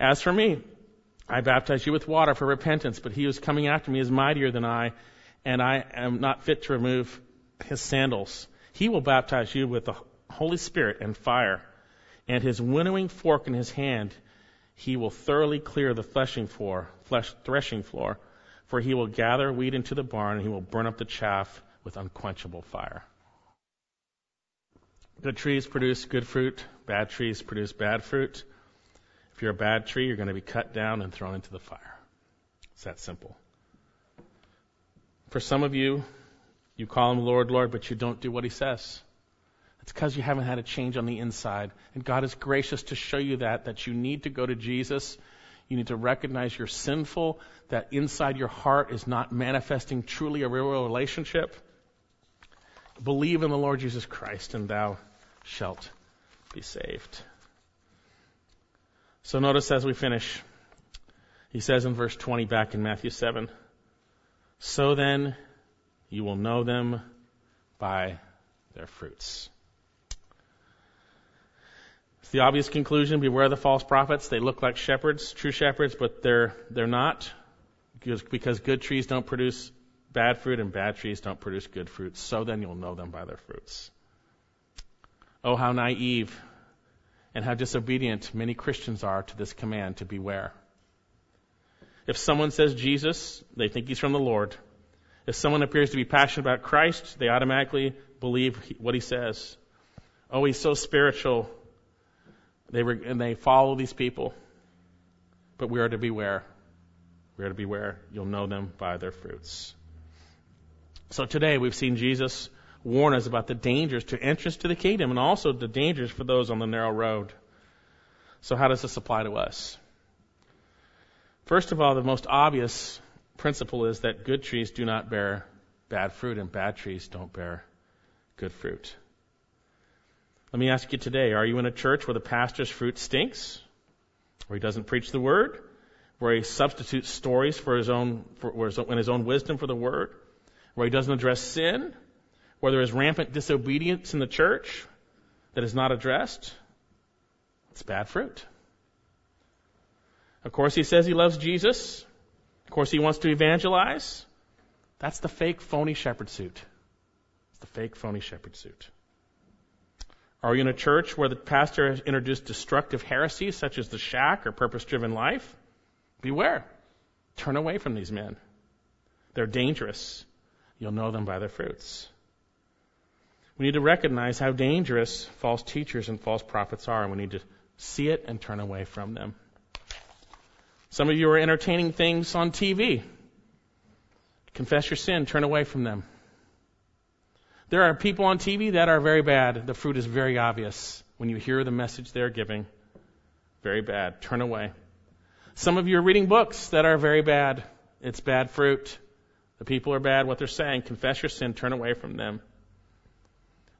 As for me, I baptize you with water for repentance, but he who is coming after me is mightier than I, and I am not fit to remove his sandals. He will baptize you with the Holy Spirit and fire, and his winnowing fork in his hand, he will thoroughly clear the floor, flesh, threshing floor, for he will gather wheat into the barn, and he will burn up the chaff with unquenchable fire. Good trees produce good fruit. Bad trees produce bad fruit. If you're a bad tree, you're going to be cut down and thrown into the fire. It's that simple. For some of you, you call him Lord, Lord, but you don't do what he says. It's because you haven't had a change on the inside. And God is gracious to show you that, that you need to go to Jesus. You need to recognize you're sinful, that inside your heart is not manifesting truly a real relationship. Believe in the Lord Jesus Christ, and thou shalt be saved. So notice as we finish, he says in verse 20 back in Matthew 7, So then you will know them by their fruits. It's the obvious conclusion. Beware of the false prophets. They look like shepherds, true shepherds, but they're, they're not. Because good trees don't produce bad fruit and bad trees don't produce good fruit. So then you'll know them by their fruits. Oh, how naive and how disobedient many Christians are to this command to beware. If someone says Jesus, they think he's from the Lord. If someone appears to be passionate about Christ, they automatically believe what he says. Oh, he's so spiritual. They re- and they follow these people. But we are to beware. We are to beware. You'll know them by their fruits. So today we've seen Jesus warn us about the dangers to entrance to the kingdom and also the dangers for those on the narrow road. So how does this apply to us? First of all, the most obvious principle is that good trees do not bear bad fruit and bad trees don't bear good fruit. Let me ask you today, are you in a church where the pastor's fruit stinks? Where he doesn't preach the word? Where he substitutes stories for his own, for, in his own wisdom for the word? Where he doesn't address sin? where there is rampant disobedience in the church that is not addressed, it's bad fruit. Of course, he says he loves Jesus. Of course, he wants to evangelize. That's the fake, phony shepherd suit. It's the fake, phony shepherd suit. Are you in a church where the pastor has introduced destructive heresies such as the shack or purpose driven life? Beware. Turn away from these men. They're dangerous. You'll know them by their fruits. We need to recognize how dangerous false teachers and false prophets are, and we need to see it and turn away from them. Some of you are entertaining things on TV. Confess your sin, turn away from them. There are people on TV that are very bad. The fruit is very obvious when you hear the message they're giving. Very bad. Turn away. Some of you are reading books that are very bad. It's bad fruit. The people are bad, what they're saying. Confess your sin, turn away from them.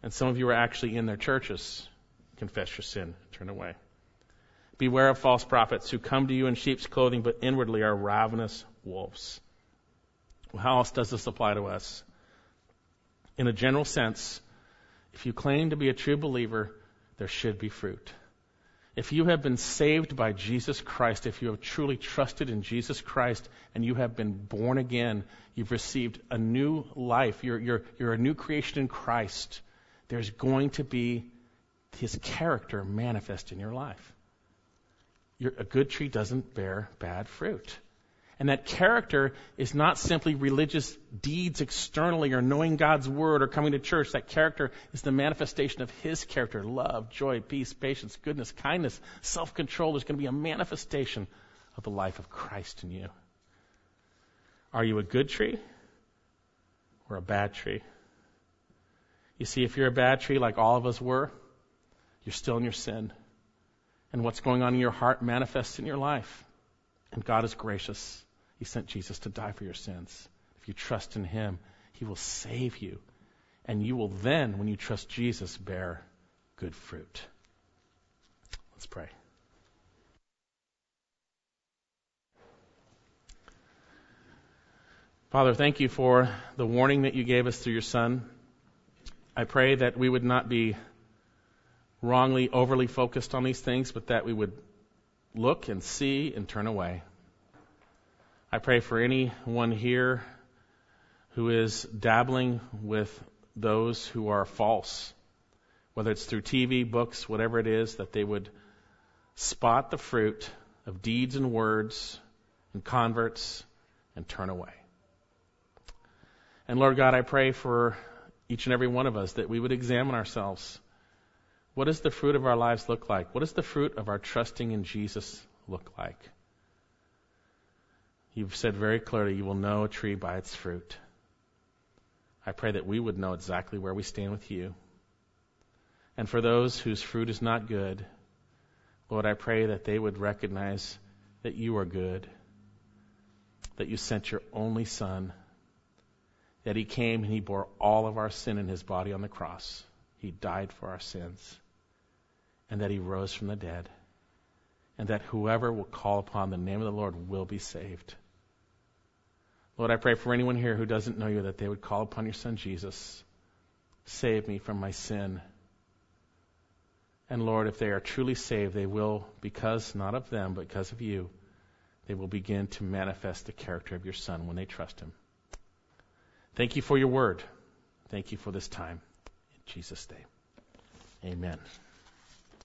And some of you are actually in their churches. confess your sin, turn away. Beware of false prophets who come to you in sheep's clothing, but inwardly are ravenous wolves. Well, how else does this apply to us? In a general sense, if you claim to be a true believer, there should be fruit. If you have been saved by Jesus Christ, if you have truly trusted in Jesus Christ and you have been born again, you've received a new life, you're, you're, you're a new creation in Christ, there's going to be his character manifest in your life. You're, a good tree doesn't bear bad fruit. And that character is not simply religious deeds externally or knowing God's word or coming to church. That character is the manifestation of His character love, joy, peace, patience, goodness, kindness, self control. There's going to be a manifestation of the life of Christ in you. Are you a good tree or a bad tree? You see, if you're a bad tree like all of us were, you're still in your sin. And what's going on in your heart manifests in your life. And God is gracious. He sent Jesus to die for your sins. If you trust in Him, He will save you. And you will then, when you trust Jesus, bear good fruit. Let's pray. Father, thank you for the warning that you gave us through your Son. I pray that we would not be wrongly, overly focused on these things, but that we would look and see and turn away. I pray for anyone here who is dabbling with those who are false, whether it's through TV, books, whatever it is, that they would spot the fruit of deeds and words and converts and turn away. And Lord God, I pray for each and every one of us that we would examine ourselves. What does the fruit of our lives look like? What does the fruit of our trusting in Jesus look like? You've said very clearly, you will know a tree by its fruit. I pray that we would know exactly where we stand with you. And for those whose fruit is not good, Lord, I pray that they would recognize that you are good, that you sent your only Son, that He came and He bore all of our sin in His body on the cross. He died for our sins, and that He rose from the dead, and that whoever will call upon the name of the Lord will be saved. Lord, I pray for anyone here who doesn't know you that they would call upon your Son Jesus. Save me from my sin. And Lord, if they are truly saved, they will, because not of them, but because of you, they will begin to manifest the character of your Son when they trust him. Thank you for your word. Thank you for this time. In Jesus' name. Amen.